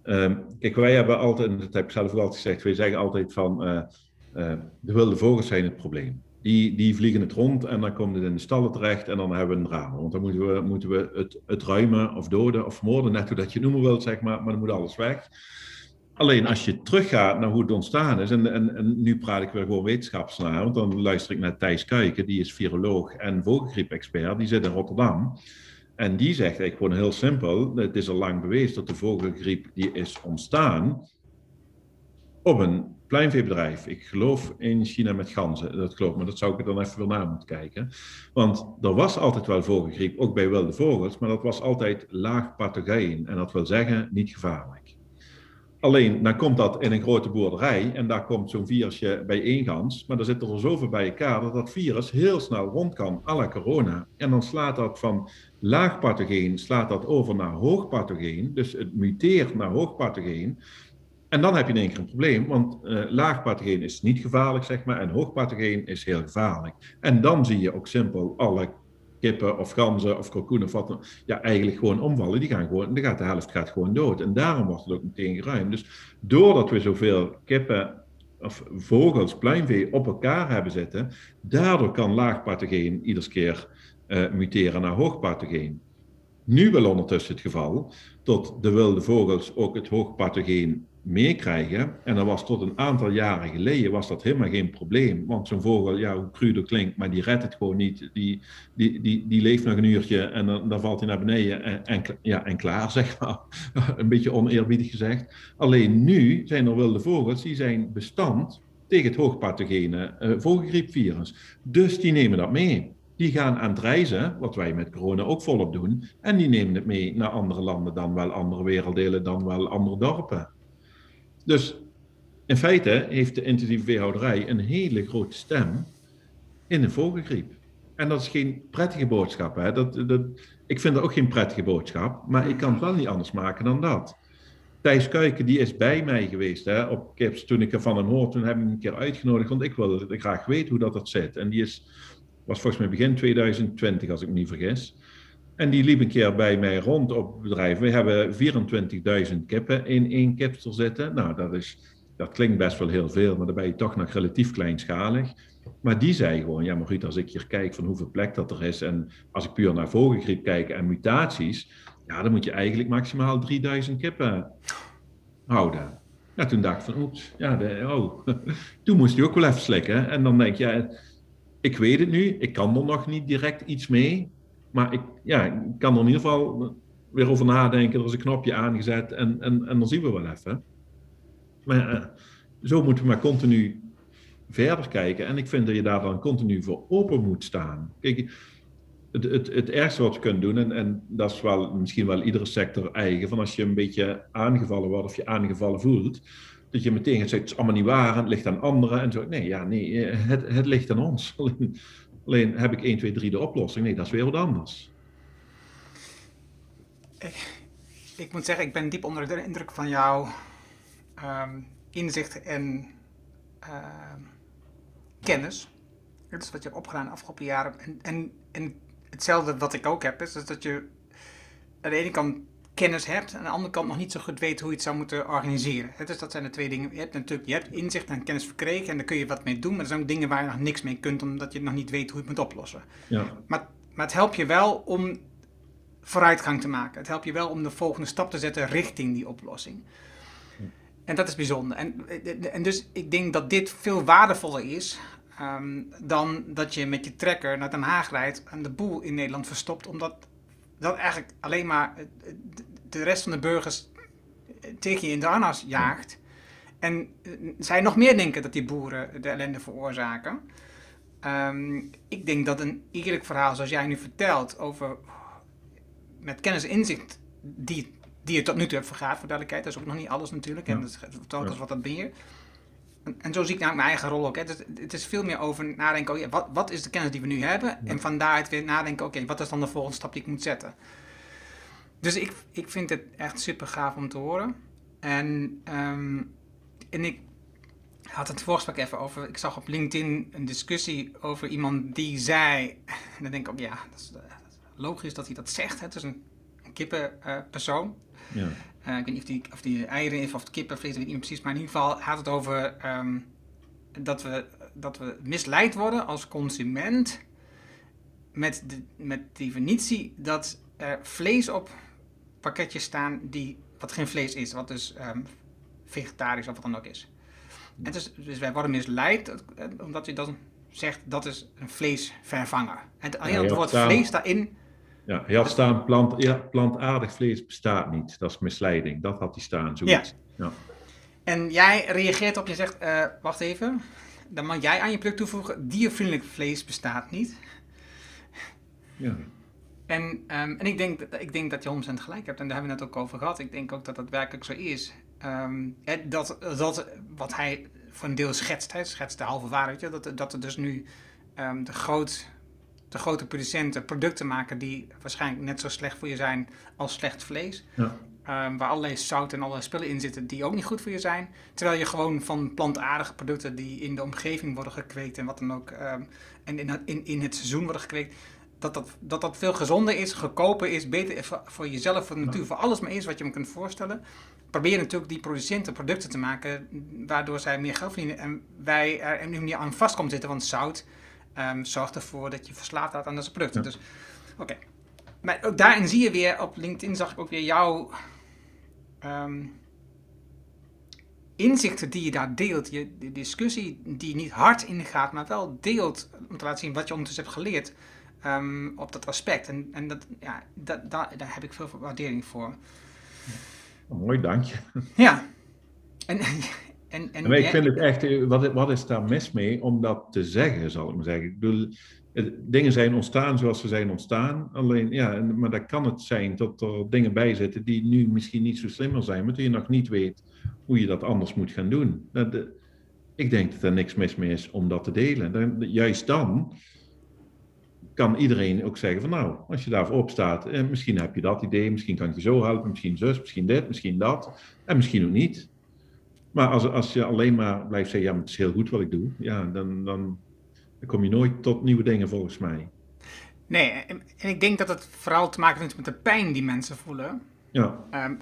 um, kijk, wij hebben altijd, en dat heb ik zelf ook altijd gezegd, wij zeggen altijd van uh, uh, de wilde vogels zijn het probleem die, die vliegen het rond en dan komt het in de stallen terecht en dan hebben we een drama. Want dan moeten we, moeten we het, het ruimen of doden of vermoorden, net hoe dat je noemen wilt, zeg maar, maar dan moet alles weg. Alleen als je teruggaat naar hoe het ontstaan is, en, en, nu praat ik weer gewoon wetenschapsnaar, want dan luister ik naar Thijs Kuiken, die is viroloog en vogelgriep-expert, die zit in Rotterdam. En die zegt eigenlijk gewoon heel simpel, het is al lang bewezen dat de vogelgriep die is ontstaan op een pluimveebedrijf. Ik geloof in China met ganzen, dat klopt, maar dat zou ik dan even wel na moeten kijken. Want er was altijd wel vogelgriep, ook bij wilde vogels, maar dat was altijd laag pathogeen. En dat wil zeggen, niet gevaarlijk. Alleen, dan komt dat in een grote boerderij en daar komt zo'n virusje bij één gans, maar dan zit er zoveel bij elkaar dat dat virus heel snel rond kan, à la corona. En dan slaat dat van laag pathogeen, slaat dat over naar hoog pathogeen, dus het muteert naar hoog pathogeen. En dan heb je in één keer een probleem, want uh, laag pathogeen is niet gevaarlijk, zeg maar, en hoog pathogeen is heel gevaarlijk. En dan zie je ook simpel alle kippen of ganzen of kalkoenen of wat dan, ja, eigenlijk gewoon omvallen. Die gaan gewoon, gaat de helft gaat gewoon dood. En daarom wordt het ook meteen geruimd. Dus doordat we zoveel kippen of vogels, pluimvee op elkaar hebben zitten, daardoor kan laag pathogeen ieders keer uh, muteren naar hoog pathogeen. Nu wel ondertussen het geval dat de wilde vogels ook het hoog pathogeen meekrijgen. En dat was tot een aantal jaren geleden was dat helemaal geen probleem. Want zo'n vogel, ja, hoe cru klinkt, maar die redt het gewoon niet. Die, die, die, die leeft nog een uurtje en dan, dan valt hij naar beneden en, ja, en klaar, zeg maar. een beetje oneerbiedig gezegd. Alleen nu zijn er wilde vogels die zijn bestand tegen het hoogpathogene uh, vogelgriepvirus. Dus die nemen dat mee. Die gaan aan het reizen, wat wij met corona ook volop doen. En die nemen het mee naar andere landen, dan wel andere werelddelen, dan wel andere dorpen. Dus in feite heeft de intensieve veehouderij een hele grote stem in de vogelgriep. En dat is geen prettige boodschap. Hè? Dat, dat, ik vind dat ook geen prettige boodschap, maar ik kan het wel niet anders maken dan dat. Thijs Kuiken die is bij mij geweest hè, op Kips toen ik ervan hem hoorde. Toen heb ik hem een keer uitgenodigd, want ik wilde graag weten hoe dat, dat zit. En die is, was volgens mij begin 2020, als ik me niet vergis. En die liep een keer bij mij rond op het bedrijf. We hebben 24.000 kippen in één kipster zitten. Nou, dat, is, dat klinkt best wel heel veel, maar dan ben je toch nog relatief kleinschalig. Maar die zei gewoon, ja maar goed, als ik hier kijk van hoeveel plek dat er is... en als ik puur naar vogelgriep kijk en mutaties... ja, dan moet je eigenlijk maximaal 3000 kippen houden. Ja, toen dacht ik van, oeps, ja, oh. toen moest hij ook wel even slikken. En dan denk je, ik weet het nu, ik kan er nog niet direct iets mee... Maar ik, ja, kan er in ieder geval weer over nadenken. Er is een knopje aangezet en, en, en dan zien we wel even. Maar uh, zo moeten we maar continu verder kijken. En ik vind dat je daar dan continu voor open moet staan. Kijk, het, het, het ergste wat we kunnen doen, en, en dat is wel misschien wel iedere sector eigen, van als je een beetje aangevallen wordt of je aangevallen voelt, dat je meteen gaat zeggen, het is allemaal niet waar, het ligt aan anderen en zo. Nee, ja, nee, het, het ligt aan ons. Alleen heb ik 1, 2, 3 de oplossing? Nee, dat is weer wat anders. Ik, ik moet zeggen, ik ben diep onder de indruk van jouw um, inzicht en uh, kennis. Dat is wat je hebt opgedaan de afgelopen jaren. En, en, en hetzelfde wat ik ook heb, is, is dat je aan de ene kant kennis hebt en aan de andere kant nog niet zo goed weet hoe je het zou moeten organiseren. Dus dat zijn de twee dingen. Je hebt natuurlijk je hebt inzicht en kennis verkregen en daar kun je wat mee doen, maar er zijn ook dingen waar je nog niks mee kunt omdat je nog niet weet hoe je het moet oplossen. Ja. Maar, maar het helpt je wel om vooruitgang te maken. Het helpt je wel om de volgende stap te zetten richting die oplossing. En dat is bijzonder. En, en dus ik denk dat dit veel waardevoller is ehm, dan dat je met je trekker naar Den Haag rijdt en de boel in Nederland verstopt, omdat dat eigenlijk alleen maar de rest van de burgers tegen je in de harnas jaagt. En eh, zij nog meer denken dat die boeren de ellende veroorzaken. Ehm, ik denk dat een eerlijk verhaal zoals jij nu vertelt over met kennis en inzicht die, die je tot nu toe hebt vergaard, voor duidelijkheid, dat is ook nog niet alles natuurlijk. En dat is telkens wat dat beheer. En, zo zie ik nou mijn eigen rol ook. Hè. Het, is, het is veel meer over nadenken, oh ja, wat, wat is de kennis die we nu hebben? En van daaruit weer nadenken, oké, wat is dan de volgende stap die ik moet zetten? Dus ik, ik vind het echt super gaaf om te horen. En, um, en ik had het voorgesprek even over. Ik zag op LinkedIn een discussie over iemand die zei. En dan denk ik ook, ja, dat is, logisch dat hij dat zegt. Het is een, een kippenpersoon. Uh, ja. Uh, ik weet niet of die, of die eieren heeft of het kippenvlees, weet ik niet precies. Maar in ieder geval gaat het over um, dat, we, dat we misleid worden als consument. Met de met definitie dat er vlees op pakketjes staan die, wat geen vlees is. Wat dus um, vegetarisch of wat dan ook is. En dus, dus wij worden misleid eh, omdat je dan zegt dat is een vleesvervanger. En alleen ja, het woord vlees daarin. Ja, hij had staan plant, ja, plantaardig vlees bestaat niet. Dat is misleiding. Dat had hij staan. Zoiets. Ja. ja. En jij reageert op, je zegt, uh, wacht even. Dan mag jij aan je product toevoegen, diervriendelijk vlees bestaat niet. Ja. En, um, en ik, denk, ik denk dat je 100% gelijk hebt. En daar hebben we het ook over gehad. Ik denk ook dat dat werkelijk zo is. Um, dat, dat wat hij voor een deel schetst, hij schetst de halve waarheid, dat, dat er dus nu um, de, groot, de grote producenten producten maken die waarschijnlijk net zo slecht voor je zijn als slecht vlees. Ja. Um, waar allerlei zout en allerlei spullen in zitten die ook niet goed voor je zijn. Terwijl je gewoon van plantaardige producten die in de omgeving worden gekweekt en wat dan ook, um, en in, in, in het seizoen worden gekweekt, dat dat, dat dat veel gezonder is, goedkoper is, beter voor, voor jezelf, voor de natuur, voor alles maar is wat je me kunt voorstellen proberen natuurlijk die producenten producten te maken waardoor zij meer geld verdienen. En wij er nu niet aan vast komen zitten, want zout um, zorgt ervoor dat je verslaafd raakt aan deze producten. Dus, oké. Maar ook daarin zie je weer, op LinkedIn zag ik ook weer jouw um, inzichten die je daar deelt. Je, de discussie die niet hard ingaat, maar wel deelt om te laten zien wat je ondertussen hebt geleerd um, op dat aspect. En, en dat, ja, dat, daar, daar heb ik veel waardering voor. Oh, mooi, dank je. Ja. En, en, en, ik vind het echt, eh, wat, wat is daar mis mee om dat te zeggen, zal ik maar zeggen. Ik bedoel, dingen zijn ontstaan zoals ze zijn ontstaan. Alleen, ja, maar dan kan het zijn dat er dingen bij zitten die nu misschien niet zo slimmer zijn, maar die je nog niet weet hoe je dat anders moet gaan doen. Dat, ik denk dat er niks mis mee is om dat te delen. Dan, juist dan kan iedereen ook zeggen van nou, als je daarvoor opstaat, eh, misschien heb je dat idee, misschien kan ik je zo helpen, misschien zus, misschien dit, misschien dat, en misschien ook niet. Maar als, als je alleen maar blijft zeggen, ja, maar het is heel goed wat ik doe, ja, dan, dan, dan kom je nooit tot nieuwe dingen volgens mij. Nee, en ik denk dat het vooral te maken heeft met de pijn die mensen voelen. Ja. Um,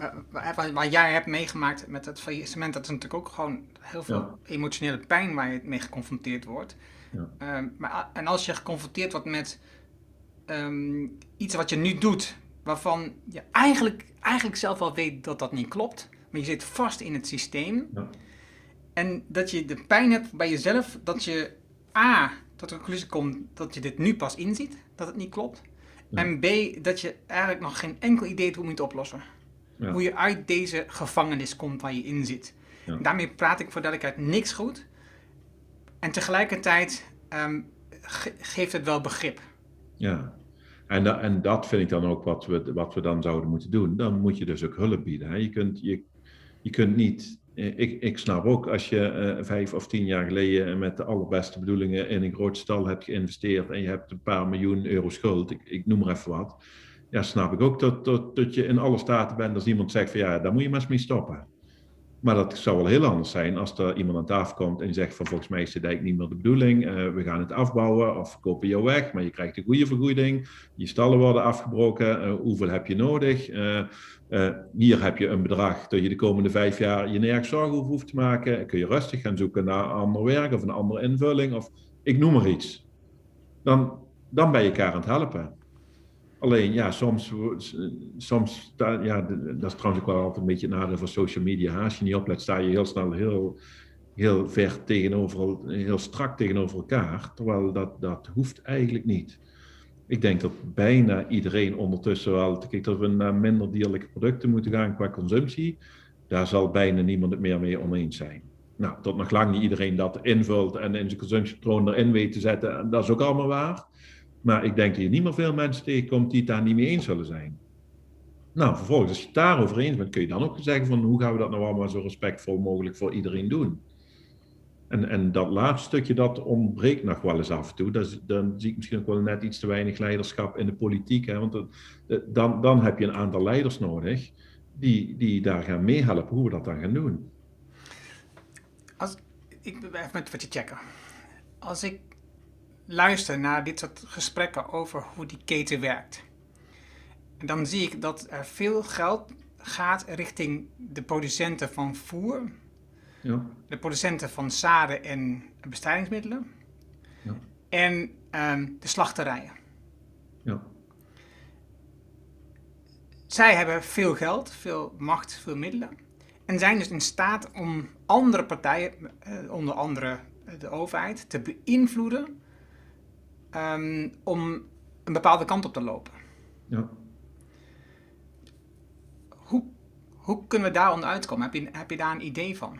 waar, jij hebt meegemaakt met het faillissement, dat is natuurlijk ook gewoon heel veel emotionele pijn waar je mee geconfronteerd wordt. Ja. Um, maar, en als je geconfronteerd wordt met um, iets wat je nu doet, waarvan je eigenlijk, eigenlijk zelf wel weet dat dat niet klopt, maar je zit vast in het systeem. Ja. En dat je de pijn hebt bij jezelf, dat je A, tot de conclusie komt dat je dit nu pas inziet, dat het niet klopt. En B, dat je eigenlijk nog geen enkel idee hebt hoe je het oplossen. Hoe je uit deze gevangenis komt waar je in zit. Daarmee praat ik voor duidelijkheid niks goed. En tegelijkertijd um, geeft het wel begrip. Ja, en, da en dat vind ik dan ook wat we, wat we dan zouden moeten doen. Dan moet je dus ook hulp bieden. Hè? Je, kunt, je, je kunt niet. Eh, ik, ik snap ook als je uh, vijf of tien jaar geleden met de allerbeste bedoelingen in een groot stal hebt geïnvesteerd en je hebt een paar miljoen euro schuld, ik, ik noem maar even wat. Ja, snap ik ook dat, dat, dat je in alle staten bent als iemand zegt van ja, daar moet je maar eens mee stoppen. Maar dat zou wel heel anders zijn als er iemand aan tafel komt en zegt van volgens mij is de dijk niet meer de bedoeling, uh, we gaan het afbouwen of kopen jou weg, maar je krijgt een goede vergoeding, je stallen worden afgebroken, hoeveel heb je nodig? Uh, hier heb je een bedrag dat je de komende vijf jaar je nergens zorgen over hoeft te maken, kun je rustig gaan zoeken naar ander werk of een andere invulling of ik noem maar iets. Dan, dan ben je elkaar aan het helpen. Alleen ja, soms, soms ja, dat is trouwens ook wel altijd een beetje het nadeel van social media. Als je niet oplet, sta je heel snel heel heel ver tegenover, heel strak tegenover elkaar. Terwijl dat, dat hoeft eigenlijk niet. Ik denk dat bijna iedereen ondertussen wel, kijk, dat we naar minder dierlijke producten moeten gaan qua consumptie. Daar zal bijna niemand het meer mee oneens zijn. Nou, tot nog lang niet iedereen dat invult en in zijn consumptiepatroon erin weet te zetten. Dat is ook allemaal waar. Maar ik denk dat je niet meer veel mensen tegenkomt die het daar niet mee eens zullen zijn. Nou, vervolgens, als je het daarover eens bent, kun je dan ook zeggen van hoe gaan we dat nou allemaal zo respectvol mogelijk voor iedereen doen. En, en dat laatste stukje, dat ontbreekt nog wel eens af en toe. Dat dan zie ik misschien ook wel net iets te weinig leiderschap in de politiek. Hè? Want dan, dan heb je een aantal leiders nodig die, die daar gaan meehelpen hoe we dat dan gaan doen. Als, ik even met wat je checken. Als ik luister naar dit soort gesprekken over hoe die keten werkt, dan zie ik dat er veel geld gaat richting de producenten van voer, ja. de producenten van zaden en bestrijdingsmiddelen ja. en ehm, de slachterijen. Ja. Zij hebben veel geld, veel macht, veel middelen en zijn dus in staat om andere partijen, eh, onder andere de overheid, te beïnvloeden um, om een bepaalde kant op te lopen. Ja. Hoe, hoe kunnen we daar onderuit komen? Heb je, heb je daar een idee van?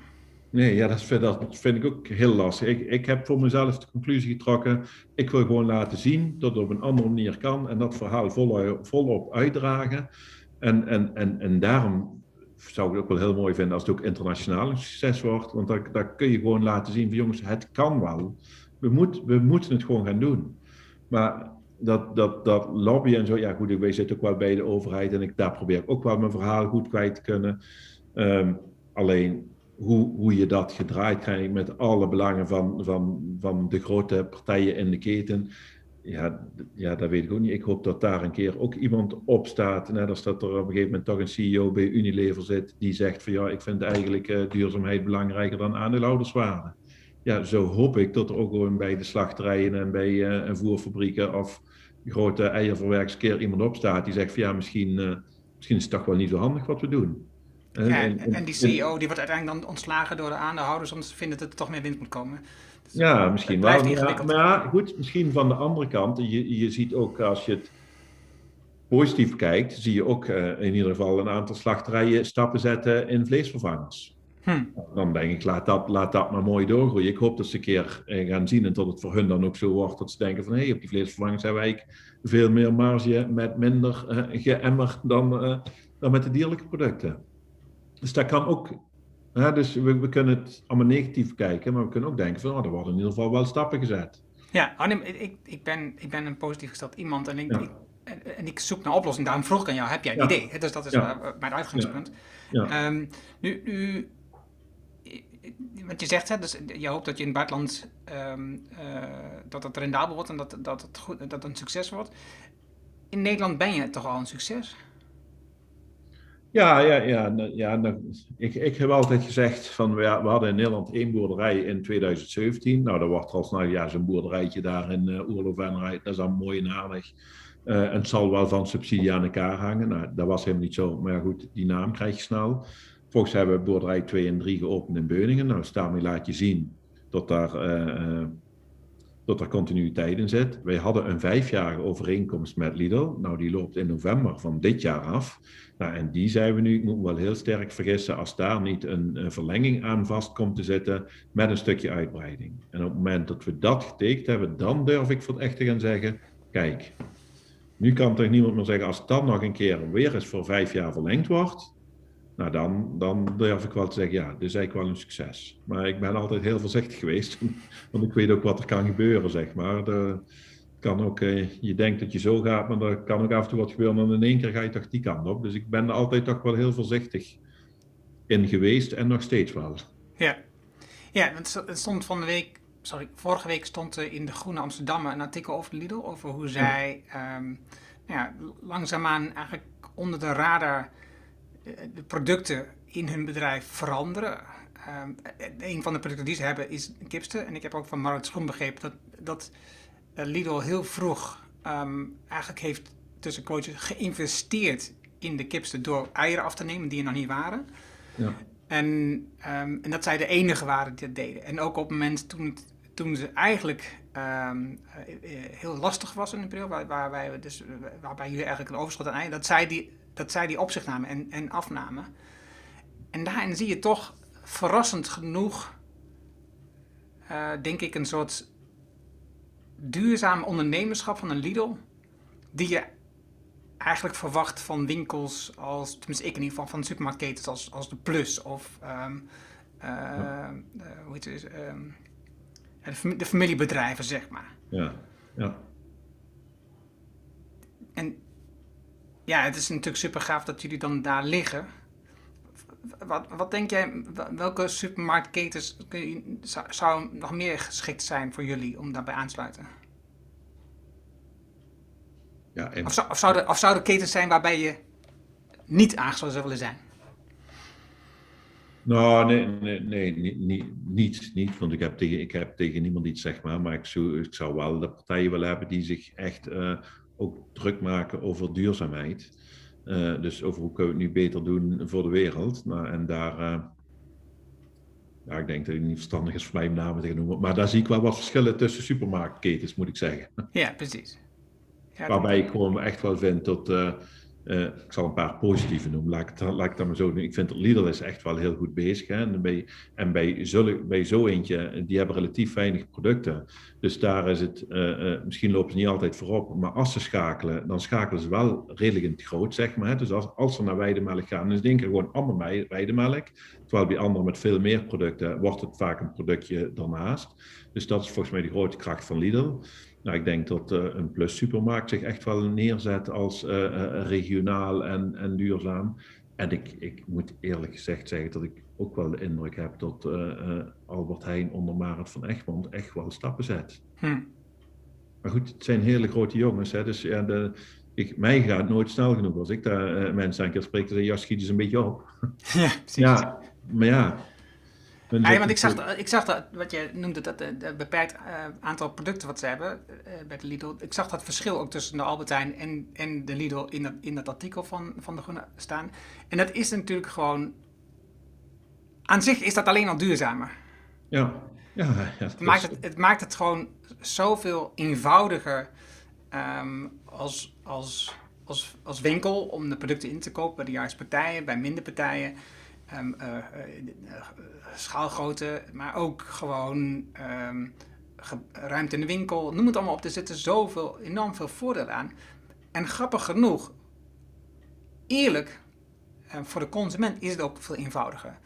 Nee, ja, dat, vind, ik ook heel lastig. Ik, ik heb voor mezelf de conclusie getrokken. Ik wil gewoon laten zien dat het op een andere manier kan en dat verhaal volop, volop uitdragen. En, en, en, en daarom zou ik het ook wel heel mooi vinden als het ook internationaal een succes wordt. Want daar, kun je gewoon laten zien van jongens, het kan wel. We, we moeten het gewoon gaan doen. Maar dat, dat, dat lobby en zo, ja goed, ik zit ook wel bij de overheid en ik, daar probeer ik ook wel mijn verhaal goed kwijt te kunnen. Ehm, alleen hoe, hoe je dat gedraaid krijgt met alle belangen van, van, van de grote partijen in de keten, ja, ja, dat weet ik ook niet. Ik hoop dat daar een keer ook iemand op staat, net als dat er op een gegeven moment toch een CEO bij Unilever zit, die zegt van ja, ik vind eigenlijk uh, duurzaamheid belangrijker dan aandeelhouderswaarde ja, zo hoop ik dat er ook gewoon bij de slachterijen en bij uh, voerfabrieken of grote eierverwerkers keer iemand opstaat die zegt van ja, misschien, uh, misschien is het toch wel niet zo handig wat we doen. Ja, en, en, die CEO die wordt uiteindelijk dan ontslagen door de aandeelhouders omdat ze vinden dat er toch meer wind moet komen. Dus ja, misschien wel. Maar, maar, goed, misschien van de andere kant, je, je ziet ook als je het positief kijkt, zie je ook uh, in ieder geval een aantal slachterijen stappen zetten in vleesvervangers. Hm. Dan denk ik, laat dat, laat dat maar mooi doorgroeien. Ik hoop dat ze een keer eh, gaan zien en dat het voor hun dan ook zo wordt dat ze denken van hé, hey, op die vleesvervangers hebben wij veel meer marge met minder uh, geëmmer dan, dan met de dierlijke producten. Dus dat kan ook. dus we, we, kunnen het allemaal negatief kijken, maar we kunnen ook denken van oh, er worden in ieder geval wel stappen gezet. Ja, Arnim, ik, ik, ben, ik ben een positief gesteld iemand en ik, ik en, ik zoek naar oplossing. Daarom vroeg ik aan jou, heb jij een idee? Dus dat is mijn uitgangspunt. Um, nu, nu wat je zegt, hè, dus je hoopt dat je in het buitenland um, uh, dat het rendabel wordt en dat, dat, het goed, dat het een succes wordt. In Nederland ben je toch al een succes? Ja, ja, ja, ja nou, ik, ik heb altijd gezegd van we, hadden in Nederland één boerderij in 2017. Nou, dat wordt al snel ja, zo'n boerderijtje daar in uh, Oerlovenrij, dat is dan mooi en aardig. Uh, en het zal wel van subsidie aan elkaar hangen. Nou, dat was helemaal niet zo, maar goed, die naam krijg je snel. Volgens hebben we boerderij 2 en 3 geopend in Beuningen. Nou, daarmee laat je zien dat daar, uh, dat er continuïteit in zit. Wij hadden een vijfjarige overeenkomst met Lidl. Nou, die loopt in november van dit jaar af. Nou, en die zijn we nu, ik moet me wel heel sterk vergissen, als daar niet een, verlenging aan vast komt te zitten met een stukje uitbreiding. En op het moment dat we dat getekend hebben, dan durf ik voor het echt te gaan zeggen, kijk, nu kan toch niemand meer zeggen, als dat nog een keer weer eens voor vijf jaar verlengd wordt, nou, dan, dan durf ik wel te zeggen, ja, dit is eigenlijk wel een succes. Maar ik ben altijd heel voorzichtig geweest, want ik weet ook wat er kan gebeuren, zeg maar. De, kan ook, eh, je denkt dat je zo gaat, maar er kan ook af en toe wat gebeuren en in één keer ga je toch die kant op. Dus ik ben er altijd toch wel heel voorzichtig in geweest en nog steeds wel. Ja, ja het stond van de week, sorry, vorige week stond er in de Groene Amsterdam een artikel over Lidl, over hoe zij ja. Um, ja, langzaamaan eigenlijk onder de radar de producten in hun bedrijf veranderen. Um, een van de producten die ze hebben is kipste. En ik heb ook van Marit Schoen begrepen dat, dat eh, Lidl heel vroeg um, eigenlijk heeft tussen coaches geïnvesteerd in de kipste door eieren af te nemen die er nog niet waren. Ja. En, ehm, en dat zij de enige waren die dat deden. En ook op het moment toen, toen ze eigenlijk ehm, eh, eh, heel lastig was in een periode, waar, waarbij, dus, waarbij jullie eigenlijk een overschot aan dat zij die, dat zij die op zich namen en, en afnamen. En daarin zie je toch verrassend genoeg, uh, denk ik, een soort duurzaam ondernemerschap van een Lidl. Die je eigenlijk verwacht van winkels als, tenminste ik in ieder geval, van supermarktketens als, als de Plus of um, uh, ja. uh, hoe heet het, um, de, de, familiebedrijven, zeg maar. Ja, ja. En ja, het is natuurlijk super gaaf dat jullie dan daar liggen. Wat, wat denk jij, welke supermarktketens zou, zou nog meer geschikt zijn voor jullie om daarbij aan te sluiten? Ja, en... of, zou, of, zou of zou er ketens zijn waarbij je niet aangesloten zou willen zijn? Nou, nee, nee, nee niet, niet, niet, want ik heb, tegen, ik heb tegen niemand iets, zeg maar. Maar ik zou, ik zou wel de partijen willen hebben die zich echt uh, ook druk maken over duurzaamheid. Uh, dus over hoe kunnen we het nu beter doen voor de wereld. Nou, en daar, uh, ja, ik denk dat het niet verstandig is voor mij om namen te noemen. Maar daar zie ik wel wat verschillen tussen supermarktketens, moet ik zeggen. Ja, precies. Waarbij ik gewoon echt wel vind dat, uh, ik zal een paar positieve noemen, laat ik, laat maar zo doen. Ik vind Lidl is echt wel heel goed bezig. Hè? En, bij, en bij, zullen, bij zo eentje, die hebben relatief weinig producten. Dus daar is het, uh, misschien lopen ze niet altijd voorop, maar als ze schakelen, dan schakelen ze wel redelijk groot, zeg maar. Hè? Dus als, als ze naar weidemelk gaan, dan is het gewoon ander weidemelk. Terwijl bij anderen met veel meer producten wordt het vaak een productje daarnaast. Dus dat is volgens mij de grote kracht van Lidl. Nou, ik denk dat uh, een Plus Supermarkt zich echt wel neerzet als uh, uh, regionaal en, en duurzaam. En ik, ik moet eerlijk gezegd zeggen dat ik ook wel de indruk heb dat Albert Heijn onder Marit van Egmond echt wel stappen zet. Hm. Maar goed, het zijn hele grote jongens. Hè, dus ja, de, ik, mij gaat nooit snel genoeg. Als ik daar mensen een keer spreek, dan zeg ja, schiet eens een beetje op. Ja, precies. Ja, maar ja, Nee, want ik zag, ik zag dat, wat je noemde, dat het beperkt uh, aantal producten wat ze hebben uh, bij de Lidl. Ik zag dat verschil ook tussen de Albertijn en, en de Lidl in dat, in dat artikel van, van de Groene staan. En dat is natuurlijk gewoon, aan zich is dat alleen al duurzamer. Ja, ja. ja het, maakt het, het, maakt het gewoon zoveel eenvoudiger um, als, als, als, als winkel om de producten in te kopen bij de juiste partijen, bij minder partijen. Um, schaalgrootte, maar ook gewoon um, ruimte in de winkel. Noem het allemaal op. Er zitten zoveel, enorm veel voordelen aan. En grappig genoeg, eerlijk, voor de consument is het ook veel eenvoudiger.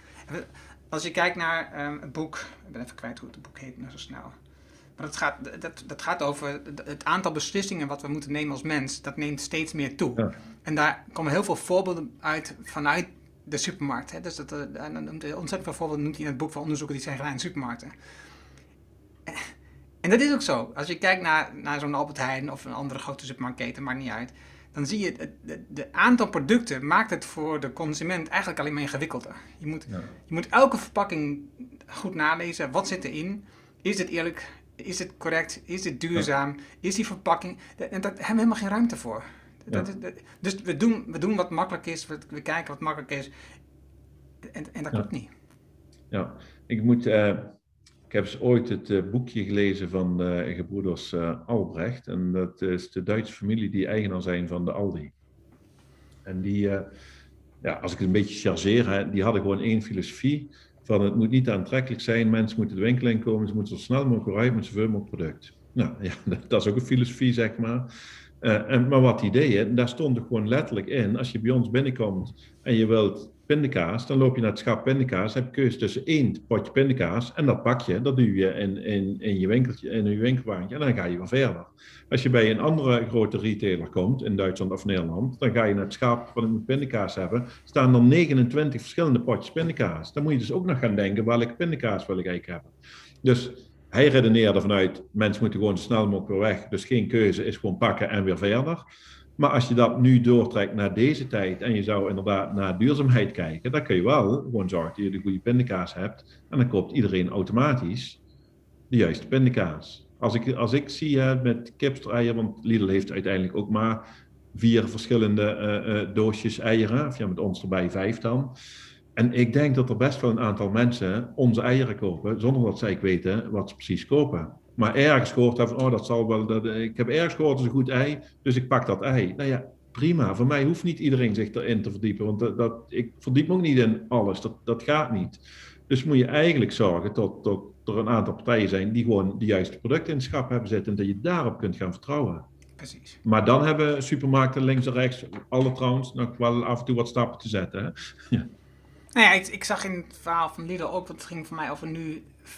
Als je kijkt naar um, het boek, ik ben even kwijt hoe het boek heet, nou zo snel. Maar dat gaat, dat, dat gaat over het aantal beslissingen wat we moeten nemen als mens. Dat neemt steeds meer toe. Ja. En daar komen heel veel voorbeelden uit vanuit de supermarkt. Hè? Dus dat, uh, ontzettend veel voorbeelden noemt hij in het boek van onderzoeken die zijn gedaan in supermarkten. En dat is ook zo. Als je kijkt naar, naar zo'n Albert Heijn of een andere grote supermarktketen, maakt niet uit. Dan zie je, het de, de, aantal producten maakt het voor de consument eigenlijk alleen maar ingewikkelder. Je moet, je moet elke verpakking goed nalezen. Wat zit erin? Is het eerlijk? Is het correct? Is het duurzaam? Is die verpakking... En daar hebben we helemaal geen ruimte voor. Dat, dus we doen, we doen wat makkelijk is, we, we kijken wat makkelijk is. En, en dat klopt niet. Ja, ik moet. Uh, ik heb ooit het uh, boekje gelezen van uh, gebroeders Albrecht. En dat is de Duitse familie die eigenaar zijn van de Aldi. En die, ja, als ik het een beetje chargeer, die hadden gewoon één filosofie. Van het moet niet aantrekkelijk zijn, mensen moeten de winkel in komen, ze moeten zo snel mogelijk uit met zoveel mogelijk product. Nou ja, dat is ook een filosofie, zeg maar. Uh, en, maar wat die deden, daar stond er gewoon letterlijk in, als je bij ons binnenkomt en je wilt pindakaas, dan loop je naar het schap pindakaas, heb je keuze tussen één potje pindakaas en dat pak je, dat doe je in, in, in je winkeltje, in je winkelwagentje en dan ga je weer verder. Als je bij een andere grote retailer komt, in Duitsland of Nederland, dan ga je naar het schap van een pindakaas hebben, staan er 29 verschillende potjes pindakaas. Dan moet je dus ook nog gaan denken, welke pindakaas wil ik eigenlijk hebben. Dus hij redeneerde vanuit, mensen moeten gewoon snel mogelijk weg, dus geen keuze, is gewoon pakken en weer verder. Maar als je dat nu doortrekt naar deze tijd en je zou inderdaad naar duurzaamheid kijken, dan kun je wel gewoon zorgen dat je de goede pindakaas hebt en dan koopt iedereen automatisch de juiste pindakaas. Als ik, als ik zie met kipster want Lidl heeft uiteindelijk ook maar vier verschillende uh, uh, doosjes eieren, of ja, met ons erbij vijf dan. En ik denk dat er best wel een aantal mensen onze eieren kopen, zonder dat zij weten wat ze precies kopen. Maar ergens gehoord hebben van, oh, dat zal wel, dat, ik heb ergens gehoord, dat is een goed ei, dus ik pak dat ei. Nou ja, prima. Voor mij hoeft niet iedereen zich erin te verdiepen, want dat, dat ik verdiep me ook niet in alles. Dat, dat gaat niet. Dus moet je eigenlijk zorgen dat, dat er een aantal partijen zijn die gewoon de juiste producten in het schap hebben zitten en dat je daarop kunt gaan vertrouwen. Precies. Maar dan hebben supermarkten links en rechts, alle trouwens, nog wel af en toe wat stappen te zetten. Hè? Ja. Nou ja, ik, ik, zag in het verhaal van Lidl ook, het ging voor mij over nu 35%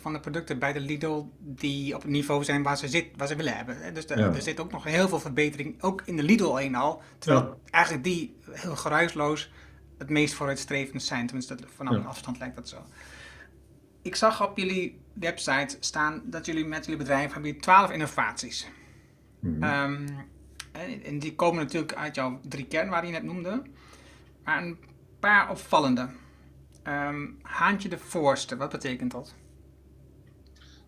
van de producten bij de Lidl die op het niveau zijn waar ze, zit, waar ze willen hebben. Dus er zit ook nog heel veel verbetering, ook in de Lidl alleen al. Terwijl ja. eigenlijk die heel geruisloos het meest vooruitstrevend zijn. Tenminste, vanaf een afstand lijkt dat zo. Ik zag op jullie website staan dat jullie met jullie bedrijf hebben 12 innovaties. Mm en, die komen natuurlijk uit jouw drie kern waar je net noemde. Maar een paar opvallende. Um, Haantje de voorste, wat betekent dat?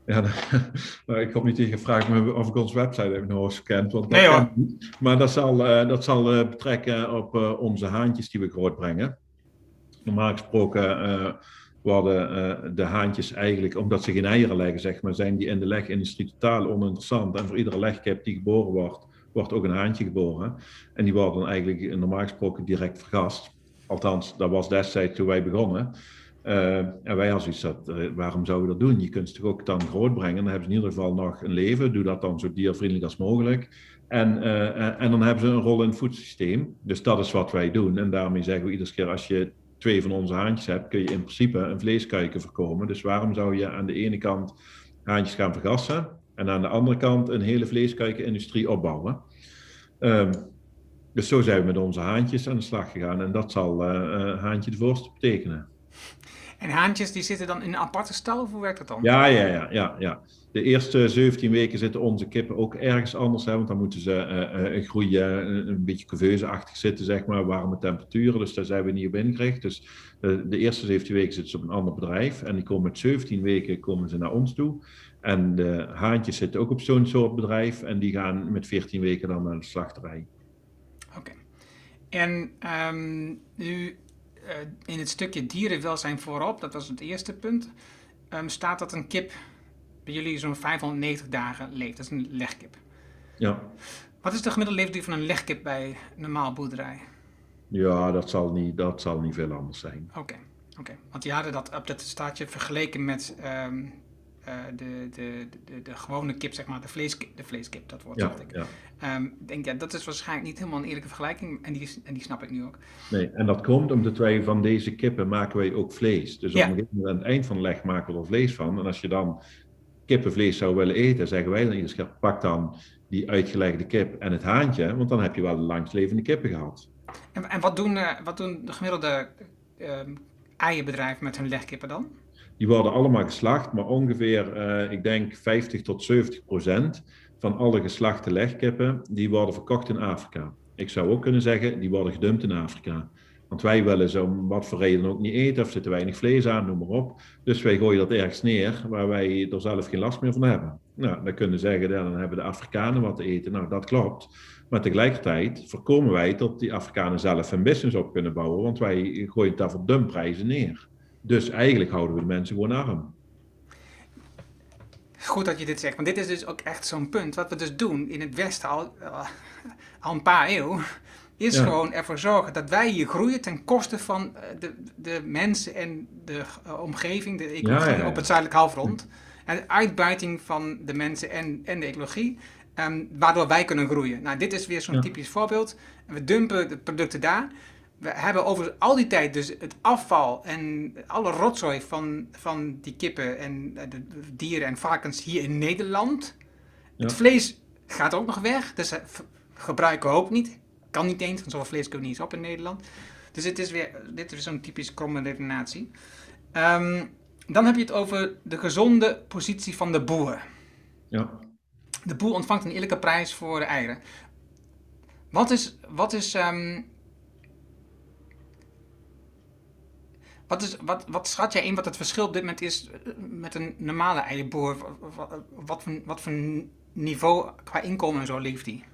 Ja, nou, ik heb niet tegen gevraagd of ik onze website even nog eens gekend. Want nee hoor. Maar dat zal, uh, dat zal uh, betrekken op uh, onze haantjes die we grootbrengen. Normaal gesproken worden de haantjes eigenlijk, omdat ze geen eieren leggen, zeg maar, zijn die in de legindustrie totaal oninteressant. En voor iedere legkip die geboren wordt, wordt ook een haantje geboren. En die worden dan eigenlijk normaal gesproken direct vergast. Althans, dat was destijds toen wij begonnen. Uh, en wij hadden zoiets dat, uh, waarom zouden we dat doen? Je kunt ze toch ook dan groot brengen. Dan hebben ze in ieder geval nog een leven. Doe dat dan zo diervriendelijk als mogelijk. En, uh, en dan hebben ze een rol in het voedselsysteem. Dus dat is wat wij doen. En daarmee zeggen we iedere keer, als je twee van onze haantjes hebt, kun je in principe een vleeskuiken voorkomen. Dus waarom zou je aan de ene kant haantjes gaan vergassen en aan de andere kant een hele vleeskuikenindustrie opbouwen? Um, dus zo zijn we met onze haantjes aan de slag gegaan. En dat zal uh, haantje de voorste betekenen. En haantjes die zitten dan in een aparte stal of hoe werkt dat dan? Ja, ja, ja, ja, ja. De eerste 17 weken zitten onze kippen ook ergens anders. Hè, want dan moeten ze uh, uh, groeien, een beetje couveuse-achtig zitten, zeg maar, warme temperaturen. Dus daar zijn we niet op ingericht. Dus de eerste 17 weken zitten ze op een ander bedrijf. En die komen met 17 weken komen ze naar ons toe. En de haantjes zitten ook op zo'n soort bedrijf. En die gaan met 14 weken dan naar de slachterij. En um, nu uh, in het stukje dierenwelzijn voorop, dat was het eerste punt, um, staat dat een kip bij jullie zo'n 590 dagen leeft. Dat is een legkip. Ja. Wat is de gemiddelde leefduur van een legkip bij een normaal boerderij? Ja, dat zal niet, dat zal niet veel anders zijn. Oké, okay. oké. Okay. Want die hadden dat op dat staatje vergeleken met um, uh, de, de, de, de, gewone kip, zeg maar, de, vlees, de vleeskip, dat wordt ja, ik. Ja. Um, denk, ja, dat is waarschijnlijk niet helemaal een eerlijke vergelijking en die, en die snap ik nu ook. Nee, en dat komt omdat wij van deze kippen maken wij ook vlees. Dus Ja. op een gegeven moment aan het eind van de leg maken we er vlees van. En als je dan kippenvlees zou willen eten, zeggen wij dan iedere keer, pak dan die uitgelegde kip en het haantje, want dan heb je wel de langstlevende kippen gehad. En, en wat, doen, uh, wat doen de gemiddelde uh, eierbedrijven met hun legkippen dan? Die worden allemaal geslacht, maar ongeveer, uh, ik denk 50 tot 70 procent van alle geslachte legkippen, die worden verkocht in Afrika. Ik zou ook kunnen zeggen, die worden gedumpt in Afrika. Want wij willen ze om wat voor reden ook niet eten, of zit er weinig vlees aan, noem maar op. Dus wij gooien dat ergens neer waar wij er zelf geen last meer van hebben. Nou, dan kunnen we zeggen, dan hebben de Afrikanen wat te eten. Nou, dat klopt. Maar tegelijkertijd voorkomen wij dat die Afrikanen zelf een business op kunnen bouwen, want wij gooien daar voor dumpprijzen neer. Dus eigenlijk houden we de mensen gewoon arm. Goed dat je dit zegt, want dit is dus ook echt zo'n punt. Wat we dus doen in het Westen al, uh, al een paar eeuwen, is ja. gewoon ervoor zorgen dat wij hier groeien ten koste van de, de mensen en de uh, omgeving, de ecologie ja, ja, op het zuidelijk halfrond. En de uitbuiting van de mensen en, en de ecologie, um, waardoor wij kunnen groeien. Nou, dit is weer zo'n typisch voorbeeld. We dumpen de producten daar. We hebben over al die tijd dus het afval en alle rotzooi van, van die kippen en de dieren en varkens hier in Nederland. Het vlees gaat ook nog weg, dus gebruiken we ook niet. Kan niet eens, want zoveel vlees kunnen we niet eens op in Nederland. Dus het is weer, dit is zo'n typisch kromme redenatie. Um, dan heb je het over de gezonde positie van de boer. Ja. De boer ontvangt een eerlijke prijs voor de eieren. Wat is, wat is, um, wat, wat, wat schat jij in wat het verschil op dit moment is met een normale eierboer? Wat, wat, voor, niveau qua inkomen en zo leeft die?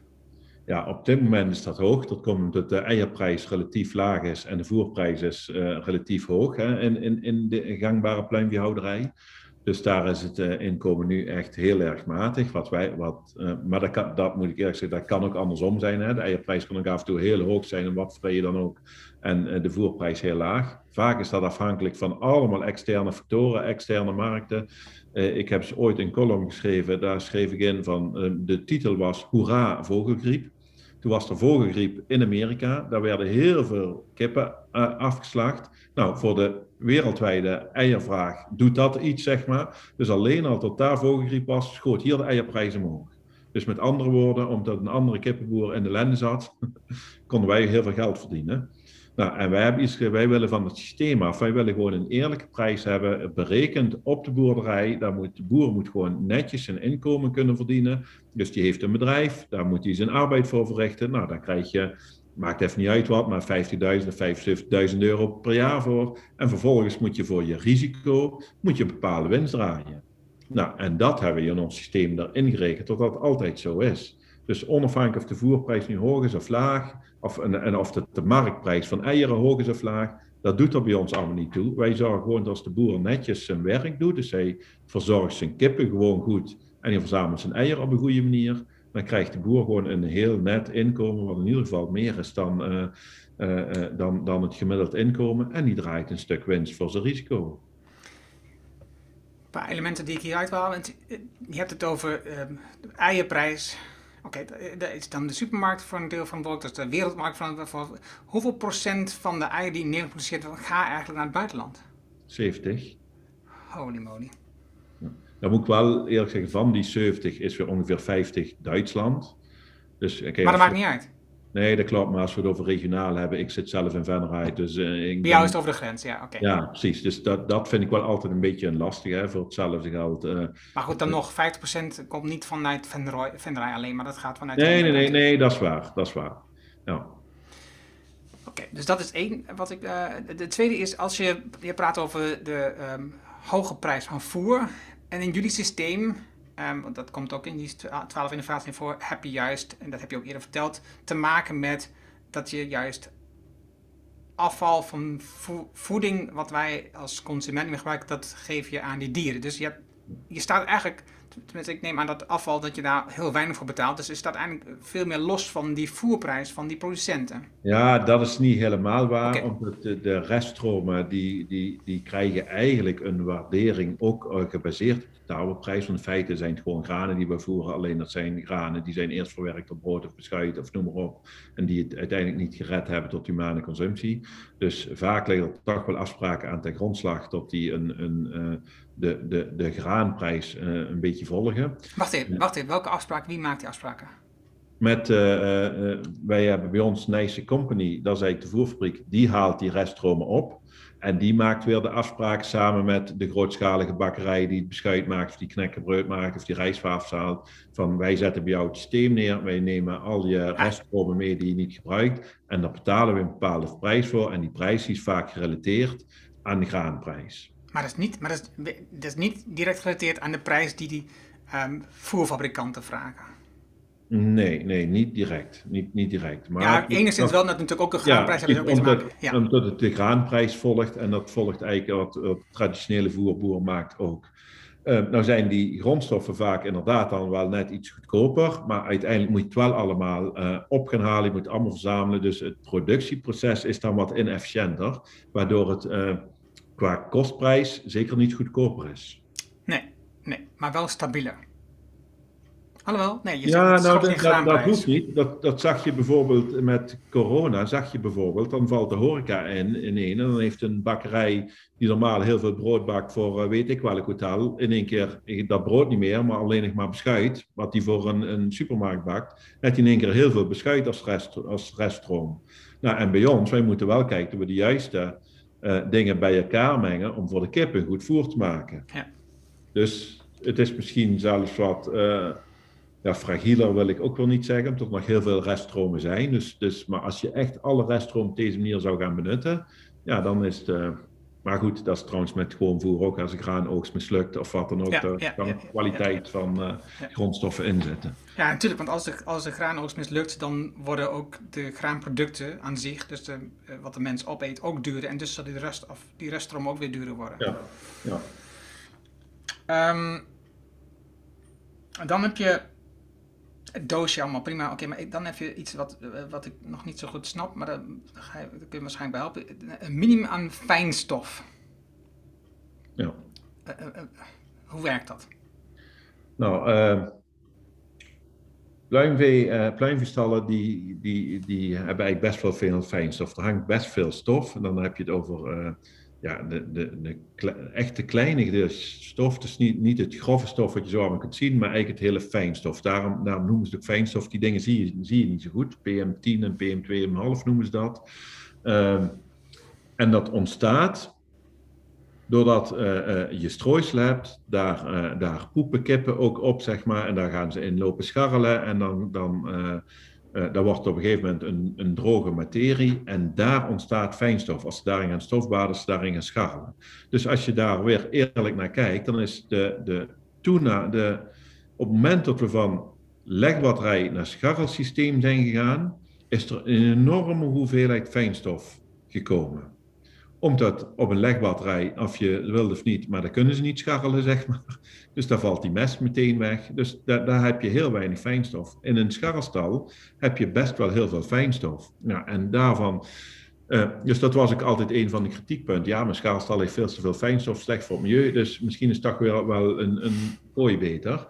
Ja, op dit moment is dat hoog. Dat komt omdat de eierprijs relatief laag is en de voerprijs is uh, relatief hoog hè, in, in, in de gangbare pluimveehouderij. Dus daar is het uh, inkomen nu echt heel erg matig. Wat wij, wat, uh, maar dat, kan, dat moet ik eerlijk zeggen, dat kan ook andersom zijn. Hè. De eierprijs kan ook af en toe heel hoog zijn en wat vrij je dan ook. En uh, de voerprijs heel laag. Vaak is dat afhankelijk van allemaal externe factoren, externe markten. ik heb ooit een column geschreven, daar schreef ik in van, de titel was Hoera vogelgriep. Toen was er vogelgriep in Amerika. Daar werden heel veel kippen uh, afgeslacht. Nou, voor de wereldwijde eiervraag doet dat iets, zeg maar. Dus alleen al tot daar vogelgriep was, schoot hier de eierprijs omhoog. Dus met andere woorden, omdat een andere kippenboer in de lende zat, konden wij heel veel geld verdienen. Nou, en wij, hebben iets, wij willen van het systeem af. Wij willen gewoon een eerlijke prijs hebben, berekend op de boerderij. Daar moet, de boer moet gewoon netjes zijn inkomen kunnen verdienen. Dus die heeft een bedrijf, daar moet hij zijn arbeid voor verrichten. Nou, dan krijg je, maakt even niet uit wat, maar 50.000 of 75.000 euro per jaar voor. En vervolgens moet je voor je risico, moet je bepaalde winst draaien. Nou, en dat hebben we in ons systeem erin gerekend, dat dat altijd zo is. Dus onafhankelijk of de voerprijs nu hoog is of laag, of, en, of de, de, marktprijs van eieren hoog is of laag, dat doet er bij ons allemaal niet toe. Wij zorgen gewoon dat als de boer netjes zijn werk doet, dus hij verzorgt zijn kippen gewoon goed en hij verzamelt zijn eieren op een goede manier, dan krijgt de boer gewoon een heel net inkomen, wat in ieder geval meer is dan, uh, uh, dan, dan het gemiddeld inkomen. En die draait een stuk winst voor zijn risico. Een paar elementen die ik hieruit wil halen. Je hebt het over uh, de eierprijs, Oké, okay, dat is dan de supermarkt voor een deel van dat is de wereldmarkt van voor Hoeveel procent van de eieren die in Nederland produceert, gaat eigenlijk naar het buitenland? 70. Holy moly. Dan moet ik wel eerlijk zeggen, van die 70 is weer ongeveer 50 Duitsland. Dus, okay, maar dat maakt niet uit. Nee, dat klopt. Maar als we het over regionaal hebben, ik zit zelf in Venray. Dus, uh, ik Bij jou is het over de grens, ja. oké. Ja, precies. Dus dat, dat vind ik wel altijd een beetje een lastig hè, voor hetzelfde geld. Uh, maar goed, dan nog, 50% komt niet vanuit Venray alleen, maar dat gaat vanuit... Nee, nee, nee, nee, dat is waar. Dat is waar. Ja. Oké, okay, dus dat is één wat ik... de tweede is, als je... Je praat over de um, hoge prijs van voer. En in jullie systeem Um, want dat komt ook in die 12 innovaties voor, heb je juist, en dat heb je ook eerder verteld, te maken met dat je juist afval van voeding, wat wij als consument gebruiken, dat geef je aan die dieren. Dus je, hebt, je staat eigenlijk, tenminste ik neem aan dat afval, dat je daar heel weinig voor betaalt. Dus je staat eigenlijk veel meer los van die voerprijs van die producenten. Ja, dat is niet helemaal waar. Okay. Omdat de, de reststromen, die, die, die krijgen eigenlijk een waardering ook uh, gebaseerd de oude prijs. van de feiten zijn het gewoon granen die we voeren. Alleen dat zijn granen die zijn eerst verwerkt op brood of beschuit of noem maar op. En die het uiteindelijk niet gered hebben tot humane consumptie. Dus vaak liggen er toch wel afspraken aan ten grondslag dat die een, een, uh, de, de, de graanprijs uh, een beetje volgen. Wacht even, wacht even. Welke afspraken? Wie maakt die afspraken? Met, uh, wij hebben bij ons Nijse Company, dat is eigenlijk de voerfabriek, die haalt die reststromen op. En die maakt weer de afspraak samen met de grootschalige bakkerij die het beschuit maakt, of die knekkenbrood maakt, of die rijstwafels haalt. Van wij zetten bij jou het systeem neer, wij nemen al je reststromen mee die je niet gebruikt. En daar betalen we een bepaalde prijs voor. En die prijs is vaak gerelateerd aan de graanprijs. Maar dat is niet, maar dat is, dat is niet direct gerelateerd aan de prijs die die um, voerfabrikanten vragen. Nee, nee, niet direct. Niet, niet direct. Maar ja, enigszins wel, dat natuurlijk ook een graanprijs ja, heeft omdat, ja. omdat het de graanprijs volgt en dat volgt eigenlijk wat, wat traditionele voerboer maakt ook. Uh, nou zijn die grondstoffen vaak inderdaad dan wel net iets goedkoper, maar uiteindelijk moet je het wel allemaal uh, op gaan halen, je moet het allemaal verzamelen. Dus het productieproces is dan wat inefficiënter, waardoor het uh, qua kostprijs zeker niet goedkoper is. Nee, nee, maar wel stabieler. Alhoewel, nee, je ja, nou, dat, dat, dat hoeft niet. Dat, dat zag je bijvoorbeeld met corona, zag je bijvoorbeeld, dan valt de horeca in, in één. En dan heeft een bakkerij die normaal heel veel brood bakt voor uh, weet ik welk hotel, in één keer dat brood niet meer, maar alleen nog maar beschuit, wat die voor een, een supermarkt bakt, hij in één keer heel veel beschuit als, rest, als reststroom. Nou, en bij ons, wij moeten wel kijken dat we de juiste uh, dingen bij elkaar mengen om voor de kippen goed voer te maken. Ja. Dus het is misschien zelfs wat... Uh, ja, fragieler wil ik ook wel niet zeggen, omdat er nog heel veel reststromen zijn. Dus, dus, maar als je echt alle reststromen op deze manier zou gaan benutten, ja, dan is het, uh, Maar goed, dat is trouwens met gewoon voer ook. Als een graanoogst mislukt of wat dan ook, Ja, daar ja, kan ja, kwaliteit van eh, grondstoffen inzetten. Ja, natuurlijk, want als de, als de graanoogst mislukt, dan worden ook de graanproducten aan zich, dus de, eh, wat de mens opeet, ook duurder. En dus zal die, rest, of die reststroom ook weer duurder worden. Ja, ja. Ehm, dan heb je het doosje allemaal prima. Oké, maar dan heb je iets wat, eh, wat ik nog niet zo goed snap, maar daar, ga je, daar kun je waarschijnlijk bij helpen. Een minimum aan fijnstof. ja. Eh, eh, hoe werkt dat? Nou, eh, pluimvee, pluimveestallen die, die, die hebben eigenlijk best wel veel fijnstof. Er hangt best veel stof. En dan heb je het over ja, de, de, de kle- echte kleine stof. Dus niet, niet het grove stof wat je zo allemaal kunt zien, maar eigenlijk het hele fijnstof. Daarom, daarom noemen ze het ook fijnstof. Die dingen zie je, zie je niet zo goed. PM10 en PM2,5 noemen ze dat. Ehm, en dat ontstaat doordat eh, eh, je strooisel daar, eh, daar poepen kippen ook op, zeg maar, en daar gaan ze in lopen scharrelen en dan, dan eh, daar wordt op een gegeven moment een, een droge materie en daar ontstaat fijnstof. Als daarin gaan stofbaden, als daarin gaan scharrelen. Dus als je daar weer eerlijk naar kijkt, dan is de, de toena, de, op het moment dat we van legbatterij naar scharrelsysteem zijn gegaan, is er een enorme hoeveelheid fijnstof gekomen omdat op een legbatterij, of je wil of niet, maar daar kunnen ze niet scharrelen, zeg maar. Dus daar valt die mest meteen weg. Dus daar, daar heb je heel weinig fijnstof. In een scharrelstal heb je best wel heel veel fijnstof. Ja, en daarvan... eh, dus dat was ook altijd een van de kritiekpunten. Ja, mijn scharrelstal heeft veel te veel fijnstof, slecht voor het milieu. Dus misschien is toch wel, wel een, een kooi beter.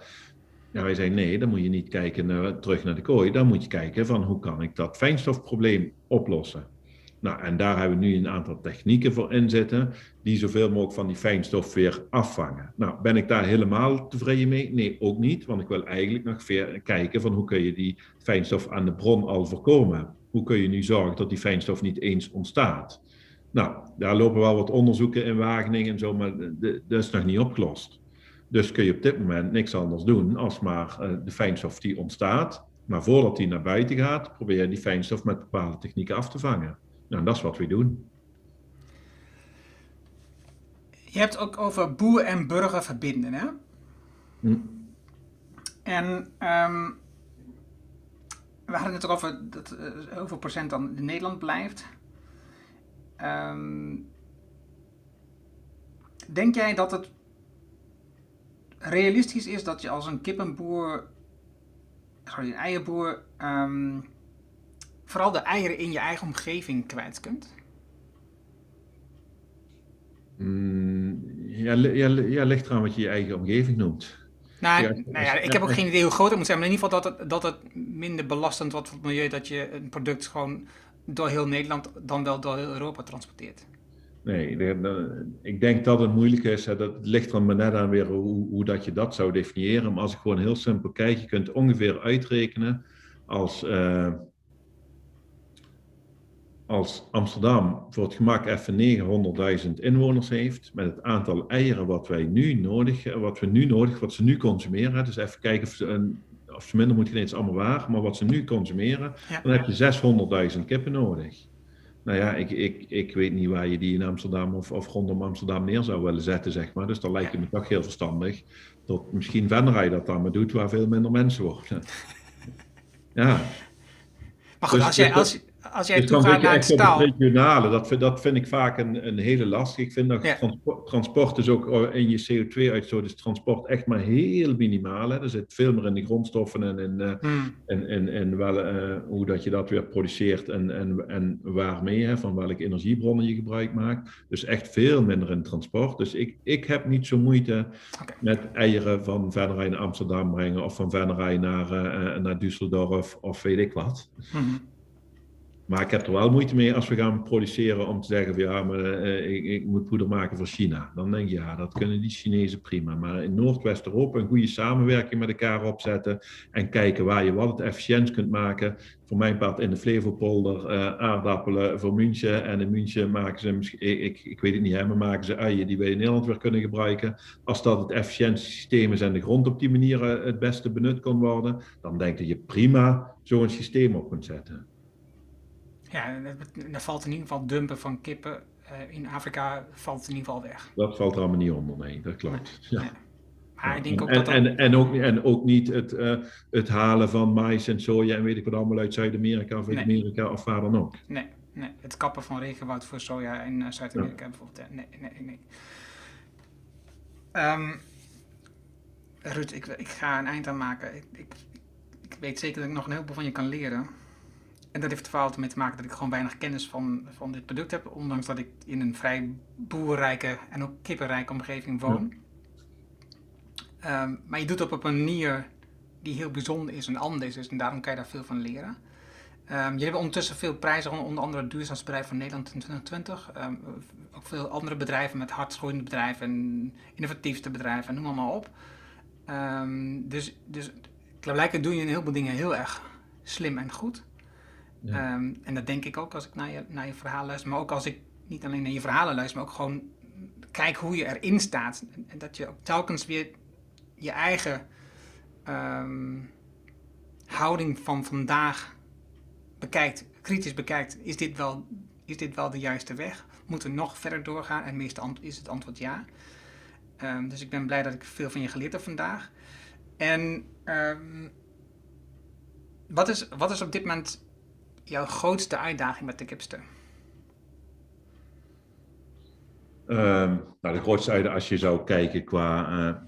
Ja, wij zeiden nee, dan moet je niet kijken naar, terug naar de kooi. Dan moet je kijken van hoe kan ik dat fijnstofprobleem oplossen. Nou, en daar hebben we nu een aantal technieken voor inzetten, die zoveel mogelijk van die fijnstof weer afvangen. Nou, ben ik daar helemaal tevreden mee? Nee, ook niet, want ik wil eigenlijk nog weer kijken van hoe kun je die fijnstof aan de bron al voorkomen. Hoe kun je nu zorgen dat die fijnstof niet eens ontstaat? Nou, daar lopen wel wat onderzoeken in Wageningen en zo, maar dat is nog niet opgelost. Dus kun je op dit moment niks anders doen als maar eh, de fijnstof die ontstaat, maar voordat die naar buiten gaat, probeer je die fijnstof met bepaalde technieken af te vangen. Nou, dat is wat we doen. Je hebt ook over boer en burger verbinden, hè? Hm. En ehm, we hadden het erover dat eh, hoeveel procent dan in Nederland blijft. Ehm, denk jij dat het realistisch is dat je als een kippenboer, sorry, een eierboer, ehm, vooral de eieren in je eigen omgeving kwijt kunt? Mm, ja, ja, ja, ligt eraan wat je je eigen omgeving noemt. Nou, Ja, nou ja, ik heb ook geen idee hoe groot het moet zijn, maar in ieder geval dat het, dat het minder belastend wordt voor het milieu dat je een product gewoon door heel Nederland dan wel door heel Europa transporteert. Nee, ik denk dat het moeilijk is. Dat ligt er maar net aan weer hoe, hoe dat je dat zou definiëren. Maar als ik gewoon heel simpel kijk, je kunt ongeveer uitrekenen als, eh, als Amsterdam voor het gemak even 900.000 inwoners heeft, met het aantal eieren wat wij nu nodig, wat we nu nodig, wat ze nu consumeren. Dus even kijken of ze, of ze minder moet is allemaal waar, maar wat ze nu consumeren, Ja. dan heb je 600.000 kippen nodig. Nou ja, ik, ik, ik weet niet waar je die in Amsterdam of, of rondom Amsterdam neer zou willen zetten, zeg maar. Dus dan lijkt het me toch heel verstandig dat misschien Venray dat dan maar doet waar veel minder mensen wonen. Ja, Maar goed, Dus- als jij, dus als, als jij dus toegaat naar het staal, regionale. Dat, vind- dat vind ik vaak een, een hele last. Ik vind dat Ja. transport, transport is ook oh, in je CO2-uitstoot is transport echt maar heel minimaal. Hè. Er zit veel meer in de grondstoffen en in, eh, Hmm, en, en, en wel, eh, hoe dat je dat weer produceert en, en, en waarmee, hè, van welke energiebronnen je gebruik maakt. Dus echt veel minder in transport. Dus ik, ik heb niet zo moeite met eieren van Venray naar Amsterdam brengen of van Venray naar, eh, eh, naar Düsseldorf of weet ik wat. mhm. Maar ik heb er wel moeite mee als we gaan produceren om te zeggen van ja, maar eh, ik, ik moet poeder maken voor China. Dan denk je ja, dat kunnen die Chinezen prima. Maar in Noordwest-Europa een goede samenwerking met elkaar opzetten en kijken waar je wat het efficiënt kunt maken. Voor mijn part in de Flevopolder eh, aardappelen voor München en in München maken ze, misschien- ik, ik, weet het niet, hè, maar maken ze uien die wij in Nederland weer kunnen gebruiken. Als dat het efficiëntste systeem is en de grond op die manier eh, het beste benut kan worden, dan denk je prima zo'n systeem op kunt zetten. Ja, er valt in ieder geval dumpen van kippen in Afrika valt in ieder geval weg. Dat valt er allemaal niet onder, nee, dat klopt. ja. Nee. Maar ik denk ook en, dat en, en, ook, en ook niet het, uh, het halen van mais en soja en weet ik wat allemaal uit Zuid-Amerika of Nee. Amerika of waar dan ook. Nee, nee, het kappen van regenwoud voor soja in eh, Zuid-Amerika bijvoorbeeld. eh, Nee, nee, nee. Ruud, ik, ik ga een eind aan maken. Ik, ik, ik weet zeker dat ik nog een heleboel van je kan leren. En dat heeft vooral ermee te maken dat ik gewoon weinig kennis van, van dit product heb. Ondanks dat ik in een vrij boerrijke en ook kippenrijke omgeving woon. Ehm, maar je doet het op een manier die heel bijzonder is en anders is. En daarom kan je daar veel van leren. Ehm jullie hebben ondertussen veel prijzen, onder andere het duurzaamsbedrijf van Nederland in 2020. Ehm, ook veel andere bedrijven met hardgroeiende bedrijven en innovatiefste bedrijven, noem maar, op. Ehm, dus, dus blijkbaar doe je een heleboel dingen heel erg slim en goed. Ehm, en dat denk ik ook als ik naar je, naar je verhaal luister. Maar ook als ik niet alleen naar je verhalen luister, maar ook gewoon kijk hoe je erin staat. En, dat je ook telkens weer je eigen ehm, houding van vandaag bekijkt, kritisch bekijkt. Is dit wel, is dit wel de juiste weg? Moeten we nog verder doorgaan? En meestal is het antwoord ja. Ehm, dus ik ben blij dat ik veel van je geleerd heb vandaag. En wat, is, wat is op dit moment jouw grootste uitdaging met de kipster? Ehm, nou, de grootste uitdaging, als je zou kijken qua, eh,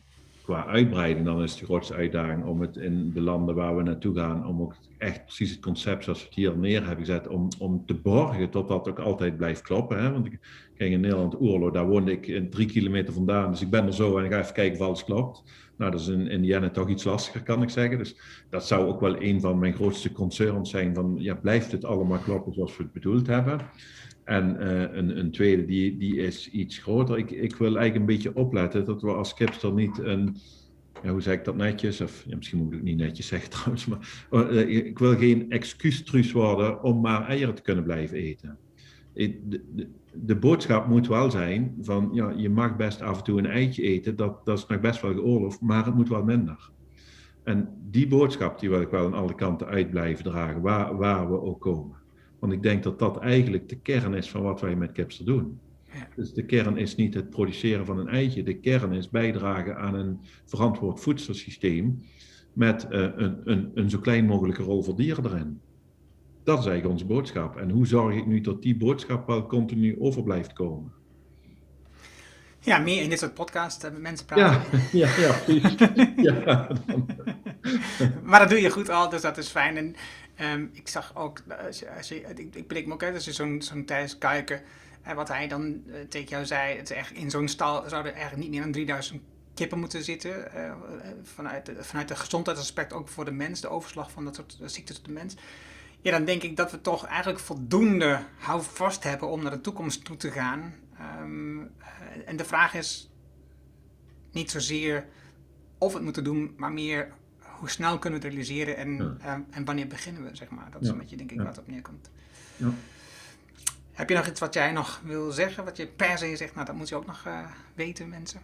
qua uitbreiding, dan is de grootste uitdaging om het in de landen waar we naartoe gaan, om ook echt precies het concept zoals we het hier neer hebben gezet, om, om te borgen tot dat ook altijd blijft kloppen. Hè? Want ik ging in Nederland Oerlo, daar woonde ik drie kilometer vandaan, dus ik ben er zo en ik ga even kijken of alles klopt. Nou, dat is in Indiana toch iets lastiger, kan ik zeggen. Dus dat zou ook wel een van mijn grootste concerns zijn, van ja, blijft het allemaal kloppen zoals we het bedoeld hebben? En uh, een, een, tweede, die, die is iets groter. Ik, ik wil eigenlijk een beetje opletten dat we als kipster niet een, ja, hoe zeg ik dat netjes? Of misschien moet ik het niet netjes zeggen trouwens, maar uh, ik wil geen excuustruus worden om maar eieren te kunnen blijven eten. De, de, de, boodschap moet wel zijn van, ja, je mag best af en toe een eitje eten, dat, dat is nog best wel geoorloofd, maar het moet wel minder. En die boodschap die wil ik wel aan alle kanten uit blijven dragen, waar, waar we ook komen. Want ik denk dat dat eigenlijk de kern is van wat wij met Kipster doen. Dus de kern is niet het produceren van een eitje. De kern is bijdragen aan een verantwoord voedselsysteem met uh, een, een, een zo klein mogelijke rol voor dieren erin. Dat is eigenlijk onze boodschap. En hoe zorg ik nu dat die boodschap wel continu over blijft komen? Ja, meer in dit soort podcasts hebben mensen praten. Ja, ja, ja ja, maar dat doe je goed al, dus dat is fijn. En um, ik zag ook, als je, als je, ik, ik me ook uit, als je zo'n zo'n Thijs Kuiken, en wat hij dan tegen jou zei, het echt, in zo'n stal zouden er eigenlijk niet meer dan 3000 kippen moeten zitten. Vanuit, vanuit het gezondheidsaspect ook voor de mens, de overslag van dat soort ziektes op de mens. Ja, dan denk ik dat we toch eigenlijk voldoende houvast hebben om naar de toekomst toe te gaan. Um, en de vraag is niet zozeer of we het moeten doen, maar meer hoe snel kunnen we het realiseren en, ja. uh, en wanneer beginnen we, zeg maar. Dat is een beetje, denk ik, wat op neerkomt. Ja. Heb je nog iets wat jij nog wil zeggen, wat je per se zegt, nou dat moet je ook nog uh, weten, mensen?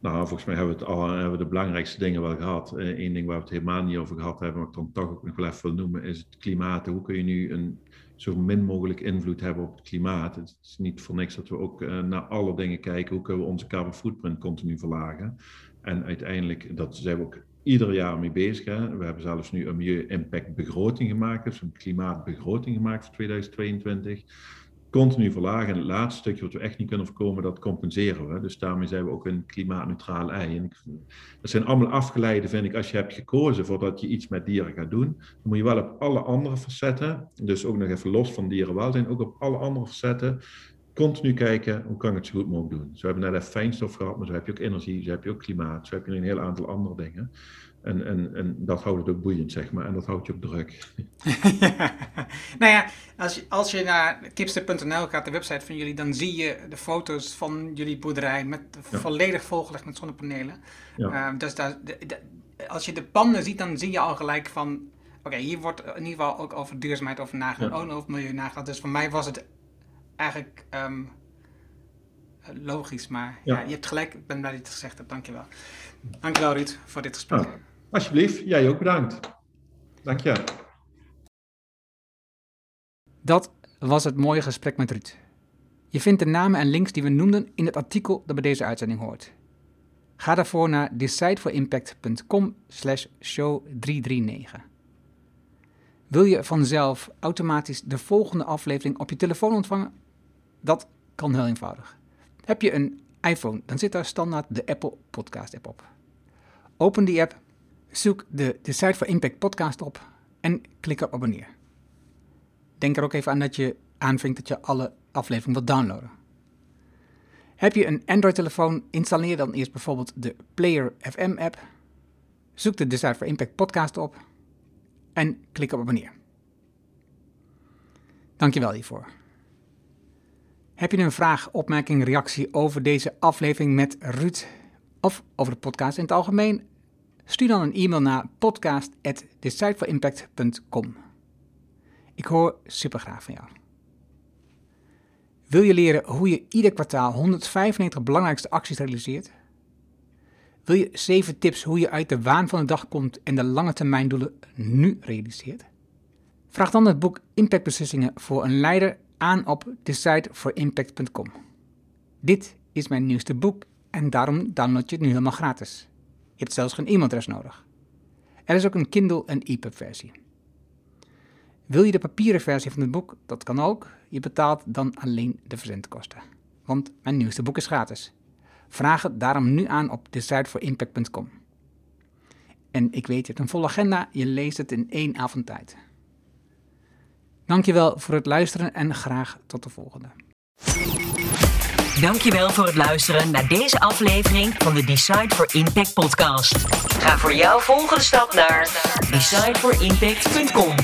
Nou, volgens mij hebben we, het al, hebben we de belangrijkste dingen wel gehad. Eén uh, ding waar we het helemaal niet over gehad hebben, wat ik dan toch ook nog wel even wil noemen, is het klimaat. Hoe kun je nu een zo min mogelijk invloed hebben op het klimaat? Het is niet voor niks dat we ook uh, naar alle dingen kijken. Hoe kunnen we onze carbon footprint continu verlagen? En uiteindelijk, dat zijn we ook ieder jaar mee bezig. Hè? We hebben zelfs nu een milieu-impact begroting gemaakt, dus een klimaatbegroting gemaakt voor 2022. Continu verlagen. En het laatste stukje wat we echt niet kunnen voorkomen, dat compenseren we. Dus daarmee zijn we ook een klimaatneutraal ei. Ik, dat zijn allemaal afgeleide, vind ik, als je hebt gekozen voordat je iets met dieren gaat doen. Dan moet je wel op alle andere facetten, dus ook nog even los van dierenwelzijn, ook op alle andere facetten continu kijken hoe kan ik het zo goed mogelijk doen. Zo hebben we net even fijnstof gehad, maar zo heb je ook energie, zo heb je ook klimaat, zo heb je een heel aantal andere dingen. En, en, en dat houdt het ook boeiend, zeg maar. En dat houdt je ook druk. ja. Nou ja, als je, als je naar kipster.nl gaat, de website van jullie, dan zie je de foto's van jullie boerderij met ja. volledig volgelegd met zonnepanelen. Ja. Uh, dus daar, de, de, als je de panden ziet, dan zie je al gelijk van... Oké, okay, hier wordt in ieder geval ook over duurzaamheid over nagedacht, ja. ook over milieu nagedacht. Dus voor mij was het eigenlijk um, logisch, maar ja. ja. je hebt gelijk, ik ben blij dat je het gezegd hebt, dankjewel. Dankjewel Ruud voor dit gesprek. Ja. Alsjeblieft, jij ook bedankt. Dank je. Dat was het mooie gesprek met Ruud. Je vindt de namen en links die we noemden in het artikel dat bij deze uitzending hoort. Ga daarvoor naar decideforimpact.com slash show 339. Wil je vanzelf automatisch de volgende aflevering op je telefoon ontvangen? Dat kan heel eenvoudig. Heb je een iPhone, dan zit daar standaard de Apple Podcast app op. Open die app, zoek de Decide for Impact podcast op en klik op abonneer. Denk er ook even aan dat je aanvinkt dat je alle afleveringen wilt downloaden. Heb je een Android-telefoon, installeer dan eerst bijvoorbeeld de Player FM app. Zoek de Decide for Impact podcast op en klik op abonneer. Dankjewel hiervoor. Heb je een vraag, opmerking, reactie over deze aflevering met Ruud of over de podcast in het algemeen? Stuur dan een e-mail naar podcast@decideforimpact.com. Ik hoor super graag van jou. Wil je leren hoe je ieder kwartaal 195 belangrijkste acties realiseert? Wil je 7 tips hoe je uit de waan van de dag komt en de lange termijn doelen nu realiseert? Vraag dan het boek Impactbeslissingen voor een leider aan op decideforimpact.com. Dit is mijn nieuwste boek en daarom download je het nu helemaal gratis. Je hebt zelfs geen e-mailadres nodig. Er is ook een Kindle en EPUB versie. Wil je de papieren versie van het boek? Dat kan ook. Je betaalt dan alleen de verzendkosten. Want mijn nieuwste boek is gratis. Vraag het daarom nu aan op decideforimpact.com. En ik weet, je hebt een volle agenda, je leest het in één avond tijd. Dankjewel voor het luisteren en graag tot de volgende. Dankjewel voor het luisteren naar deze aflevering van de Decide for Impact podcast. Ga voor jouw volgende stap naar decideforimpact.com.